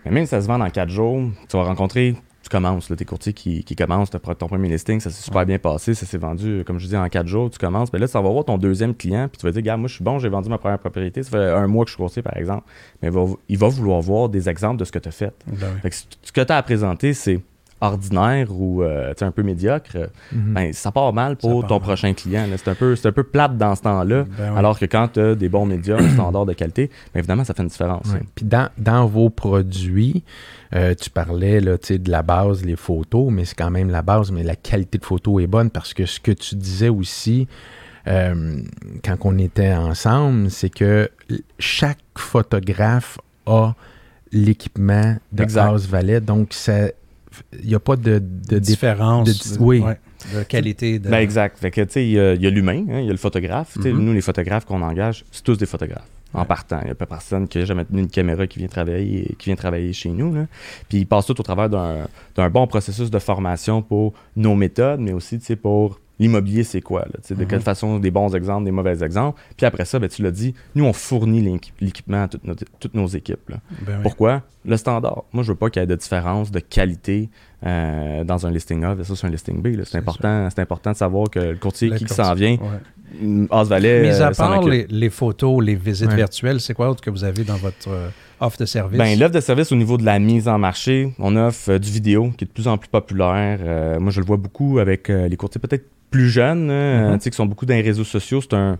[SPEAKER 7] Mais même si ça se vend en 4 jours, tu vas rencontrer, tu commences, là, tes courtiers qui, qui commencent, t'as ton premier listing, ça s'est super bien passé, ça s'est vendu, euh, comme je dis, en 4 jours, tu commences. Mais là, tu vas voir ton deuxième client, puis tu vas dire, gars, moi, je suis bon, j'ai vendu ma première propriété, ça fait un mois que je suis courtier, par exemple. Mais il va, il va vouloir voir des exemples de ce que tu as fait.
[SPEAKER 2] Ben oui.
[SPEAKER 7] Fait que si- ce que tu as à présenter, c'est ordinaire ou euh, un peu médiocre, euh,
[SPEAKER 3] Mhm.
[SPEAKER 7] ben, ça part mal pour
[SPEAKER 2] Ça part
[SPEAKER 7] ton
[SPEAKER 2] mal.
[SPEAKER 7] prochain client. C'est un, peu, un peu plate dans ce temps-là.
[SPEAKER 2] Ben oui.
[SPEAKER 7] Alors que quand tu as des bons médias, un standard de qualité, ben évidemment, ça fait une différence.
[SPEAKER 3] Puis dans, dans vos produits, euh, tu parlais là, tu sais, de la base, les photos, mais c'est quand même la base, mais la qualité de photo est bonne parce que ce que tu disais aussi euh, quand on était ensemble, c'est que chaque photographe a l'équipement de. House Valet, donc ça- il n'y a pas de,
[SPEAKER 2] différence
[SPEAKER 3] de-
[SPEAKER 2] de,
[SPEAKER 3] oui.
[SPEAKER 2] ouais, de qualité. De,
[SPEAKER 7] Ben exact. Fait que, tu sais, il y a, l'humain, hein, il y a le photographe.
[SPEAKER 3] Mhm.
[SPEAKER 7] Nous, les photographes qu'on engage, c'est tous des photographes. En
[SPEAKER 2] Ouais.
[SPEAKER 7] partant, il n'y a pas personne qui a jamais tenu une caméra qui vient travailler, qui vient travailler chez nous. Là. Puis ils passent tout au travers d'un d'un bon processus de formation pour nos méthodes, mais aussi pour l'immobilier, c'est quoi. Là, de
[SPEAKER 2] Mhm.
[SPEAKER 7] quelle façon, des bons exemples, des mauvais exemples. Puis après ça, ben, tu l'as dit, nous, on fournit l'équi- l'équipement à toutes nos, toutes nos équipes. là.
[SPEAKER 2] Ben oui.
[SPEAKER 7] Pourquoi? Le standard. Moi, je veux pas qu'il y ait de différence de qualité euh, dans un listing A versus un listing B. C'est important, c'est important de savoir que le courtier
[SPEAKER 2] Le
[SPEAKER 7] qui s'en vient,
[SPEAKER 2] ouais.
[SPEAKER 7] As Valet,
[SPEAKER 2] à
[SPEAKER 7] euh,
[SPEAKER 2] part les, les photos, les visites
[SPEAKER 3] Ouais.
[SPEAKER 2] virtuelles, c'est quoi autre que vous avez dans votre euh, offre de service?
[SPEAKER 7] Ben, l'offre de service au niveau de la mise en marché, on offre euh, du vidéo qui est de plus en plus populaire. Euh, moi, je le vois beaucoup avec euh, les courtiers peut-être plus jeunes, tu sais, qui sont beaucoup dans les réseaux sociaux. C'est un.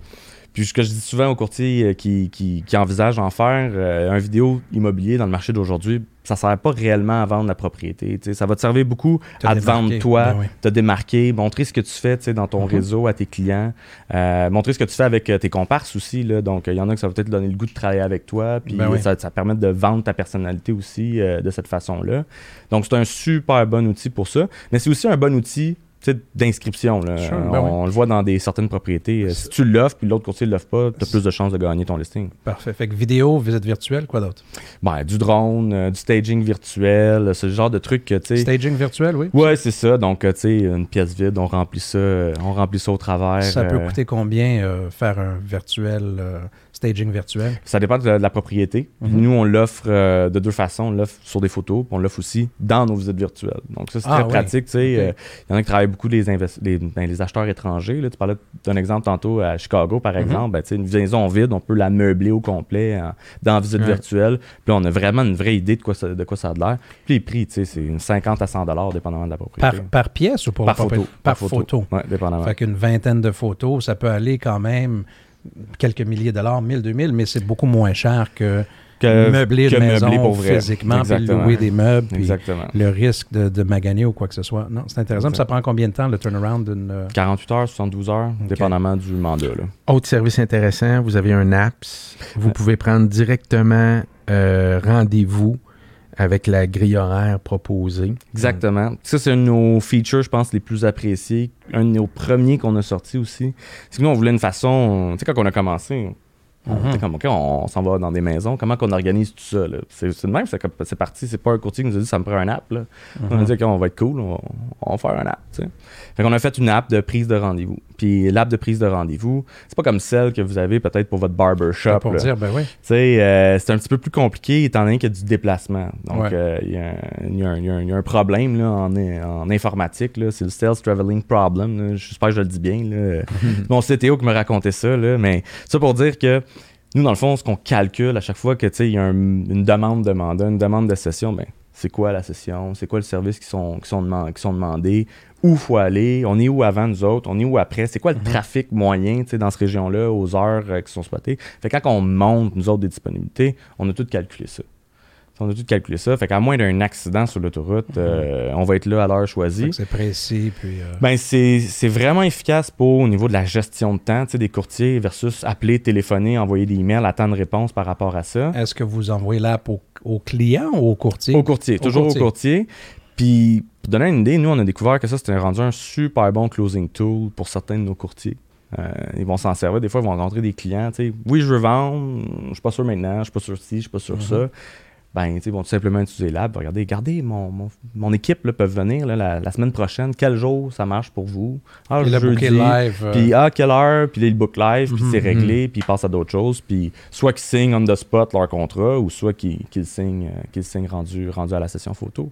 [SPEAKER 7] Puis ce que je dis souvent aux courtiers euh, qui, qui, qui envisagent d'en faire, euh, un vidéo immobilier dans le marché d'aujourd'hui, ça sert pas réellement à vendre la propriété. Ça va te servir beaucoup
[SPEAKER 2] Te
[SPEAKER 7] à te vendre toi,
[SPEAKER 2] Ben oui.
[SPEAKER 7] te démarquer, montrer ce que tu fais dans ton
[SPEAKER 2] Mhm.
[SPEAKER 7] réseau à tes clients, euh, montrer ce que tu fais avec tes comparses aussi. Là. Donc, il y en a que ça va peut-être te donner le goût de travailler avec toi, puis
[SPEAKER 2] Ben oui.
[SPEAKER 7] ça, ça permet de vendre ta personnalité aussi euh, de cette façon-là. Donc, c'est un super bon outil pour ça. Mais c'est aussi un bon outil d'inscription. là.
[SPEAKER 2] Sure,
[SPEAKER 7] Euh,
[SPEAKER 2] ben
[SPEAKER 7] on, le voit dans des certaines propriétés. Euh, Si tu l'offres, puis l'autre courtier ne l'offre pas, tu as plus de chances de gagner ton listing.
[SPEAKER 2] Parfait. Fait que vidéo, visite virtuelle, quoi d'autre?
[SPEAKER 7] Ben, du drone, euh, du staging virtuel, ce genre de trucs que tu.
[SPEAKER 2] Staging virtuel, oui.
[SPEAKER 7] Ouais, c'est ça. Donc, euh, tu sais, une pièce vide, on remplit ça, euh, on remplit ça au travers.
[SPEAKER 2] Ça peut
[SPEAKER 7] euh,
[SPEAKER 2] coûter combien euh, faire un virtuel, euh, staging virtuel?
[SPEAKER 7] Ça dépend de la, de la propriété.
[SPEAKER 2] Mhm.
[SPEAKER 7] Nous, on l'offre euh, de deux façons. On l'offre sur des photos, puis on l'offre aussi dans nos visites virtuelles. Donc, ça, c'est
[SPEAKER 2] Ah,
[SPEAKER 7] très
[SPEAKER 2] oui.
[SPEAKER 7] pratique. Euh, Il y en a qui travaillent beaucoup les, ben, les acheteurs étrangers. Là. Tu parlais d'un exemple tantôt à Chicago, par
[SPEAKER 2] Mhm.
[SPEAKER 7] exemple. Ben, une maison vide, on peut la meubler au complet en- dans visite
[SPEAKER 3] Ouais.
[SPEAKER 7] virtuelle. Puis on a vraiment une vraie idée de quoi ça, de quoi ça a l'air. Puis les prix, c'est une 50 à 100 dépendamment de la propriété.
[SPEAKER 2] Par, par pièce ou pour
[SPEAKER 7] Par photo.
[SPEAKER 2] Par photo.
[SPEAKER 7] Ouais, dépendamment.
[SPEAKER 2] Fait qu'une vingtaine de photos, ça peut aller quand même quelques milliers de dollars, 1000, 2000, mais c'est beaucoup moins cher que
[SPEAKER 7] que
[SPEAKER 2] meubler
[SPEAKER 7] que
[SPEAKER 2] maison
[SPEAKER 7] meubler pour vrai.
[SPEAKER 2] physiquement, puis
[SPEAKER 7] Exactement.
[SPEAKER 2] louer des meubles, puis
[SPEAKER 7] Exactement.
[SPEAKER 2] le risque de, de maganer ou quoi que ce soit. Non, c'est intéressant. Ça prend combien de temps, le turnaround d'une... euh,
[SPEAKER 7] 48 heures, 72 heures, dépendamment du mandat. Là.
[SPEAKER 3] Autre service intéressant, vous avez un apps. Vous pouvez prendre directement euh, rendez-vous avec la grille horaire proposée.
[SPEAKER 7] Exactement. Ça, c'est un de nos features, je pense, les plus appréciés. Un de nos premiers qu'on a sorti aussi. C'est que nous, on voulait une façon. Tu sais, quand on a commencé, on
[SPEAKER 2] Mhm.
[SPEAKER 7] était comme, OK, on, on s'en va dans des maisons. Comment qu'on organise tout ça? C'est de même, c'est parti. C'est pas un courtier qui nous a dit, ça me prend un app. Là. On a dit, OK, on va être cool, on va, on va faire un app. tu sais. Fait qu'on a fait une app de prise de rendez-vous. Puis l'app de prise de rendez-vous, c'est pas comme celle que vous avez peut-être pour votre barbershop.
[SPEAKER 2] pour
[SPEAKER 7] là.
[SPEAKER 2] dire, ben oui.
[SPEAKER 7] Tu sais, euh, c'est un petit peu plus compliqué étant donné qu'il y a du déplacement. Donc,
[SPEAKER 2] Ouais.
[SPEAKER 7] euh, il y, a un- y y a problème là, en, en informatique. là. C'est le Sales Traveling Problem. J'espère que je le dis bien. Là. *laughs* Mon CTO qui me racontait ça. Là. Mais ça pour dire que nous, dans le fond, ce qu'on calcule à chaque fois que il y a un- une demande de mandat, une demande de session, ben, c'est quoi la session? C'est quoi le service qui sont, qui sont, deman- qui sont demandés? Où faut aller? On est où avant nous autres? On est où après? C'est quoi le trafic moyen dans cette région-là, aux heures euh, qui sont spotées? Fait que quand on monte, nous autres, des disponibilités, on a tout calculé ça. On a tout calculé ça. Fait qu'à moins d'un accident sur l'autoroute, euh, on va être là à l'heure choisie.
[SPEAKER 2] C'est précis, puis... euh,
[SPEAKER 7] Ben, c'est c'est vraiment efficace pour au niveau de la gestion de temps, tu sais, des courtiers versus appeler, téléphoner, envoyer des emails, attendre réponse par rapport à ça.
[SPEAKER 2] Est-ce que vous envoyez l'app au, au client ou au courtier?
[SPEAKER 7] Au courtier,
[SPEAKER 2] Au
[SPEAKER 7] toujours
[SPEAKER 2] courtier.
[SPEAKER 7] au courtier. Puis, pour donner une idée, nous, on a découvert que ça, c'était rendu un super bon closing tool pour certains de nos courtiers. Euh, ils vont s'en servir. Des fois, ils vont rencontrer des clients. tu sais, Oui, je veux vendre. Je suis pas sûr maintenant. Je suis pas sûr ci. Je suis pas sûr ça. Ben, tu sais, ils vont tout simplement utiliser l'app. Regardez, regardez, mon, mon, mon équipe là, peuvent venir là, la, la semaine prochaine. Quel jour ça marche pour vous? Ah,
[SPEAKER 2] le
[SPEAKER 7] jeudi.
[SPEAKER 2] live. euh,
[SPEAKER 7] Puis à quelle heure, puis ils book live, puis c'est réglé, puis ils passent à d'autres choses, puis soit qu'ils signent on the spot leur contrat, ou soit qu'ils signent, euh, signent rendu, rendu à la session photo.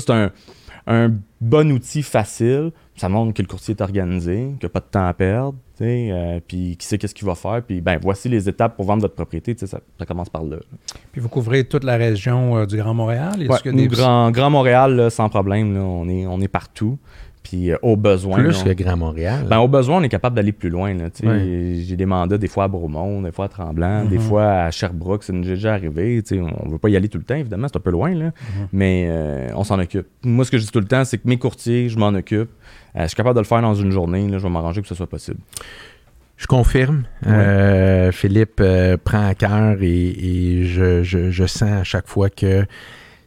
[SPEAKER 7] Ça, c'est un, un bon outil facile. Ça montre que le courtier est organisé, qu'il n'y a pas de temps à perdre, euh, puis qui sait qu'est-ce qu'il va faire, puis ben voici les étapes pour vendre votre propriété, ça, ça commence par là.
[SPEAKER 2] Puis vous couvrez toute la région euh, du Grand Montréal?
[SPEAKER 7] Ouais,
[SPEAKER 2] que
[SPEAKER 7] nous,
[SPEAKER 2] des-
[SPEAKER 7] Grand, Grand Montréal, là, sans problème, là, on, est, on est partout, puis euh, au besoin.
[SPEAKER 3] Plus que Grand Montréal.
[SPEAKER 7] ben, au besoin, on est capable d'aller plus loin. J'ai des mandats des fois à Bromont, des fois à Tremblant, des
[SPEAKER 2] Mhm.
[SPEAKER 7] fois à Sherbrooke. Ça nous est déjà arrivé. On ne veut pas y aller tout le temps, évidemment, c'est un peu loin, là. mais euh, on s'en occupe. Moi, ce que je dis tout le temps, c'est que mes courtiers, je m'en occupe. Euh, je suis capable de le faire dans une journée. Là, je vais m'arranger pour que ce soit possible.
[SPEAKER 3] Je confirme. Euh, Philippe euh, prend à cœur et, et je, je- je sens à chaque fois que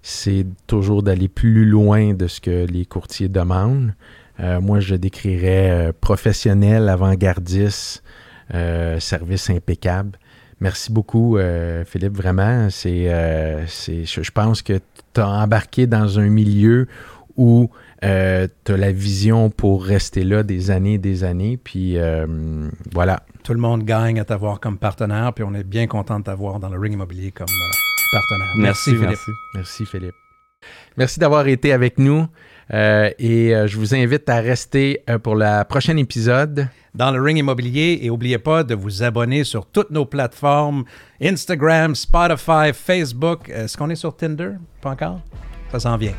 [SPEAKER 3] c'est toujours d'aller plus loin de ce que les courtiers demandent. Euh, moi, je décrirais euh, professionnel, avant-gardiste, euh, service impeccable. Merci beaucoup, euh, Philippe. Vraiment, c'est, euh, je, je pense que tu as embarqué dans un milieu où tu as la vision pour rester là des années et des années. Puis euh, voilà.
[SPEAKER 2] Tout le monde gagne à t'avoir comme partenaire, puis on est bien content de t'avoir dans le ring immobilier comme euh, partenaire. Merci, Philippe.
[SPEAKER 7] merci.
[SPEAKER 3] Merci, Philippe. Merci d'avoir été avec nous. euh, et euh, je vous invite à rester euh, pour le prochain épisode.
[SPEAKER 2] Dans le ring immobilier, et n'oubliez pas de vous abonner sur toutes nos plateformes Instagram, Spotify, Facebook. Est-ce qu'on est sur Tinder? Pas encore? Ça s'en vient.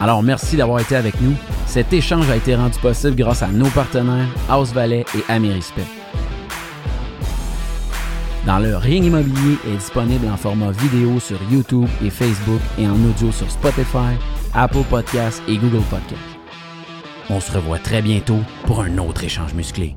[SPEAKER 1] Alors merci d'avoir été avec nous. Cet échange a été rendu possible grâce à nos partenaires House Valley et Amerispec. Dans le Ring Immobilier est disponible en format vidéo sur YouTube et Facebook et en audio sur Spotify, Apple Podcasts et Google Podcasts. On se revoit très bientôt pour un autre échange musclé.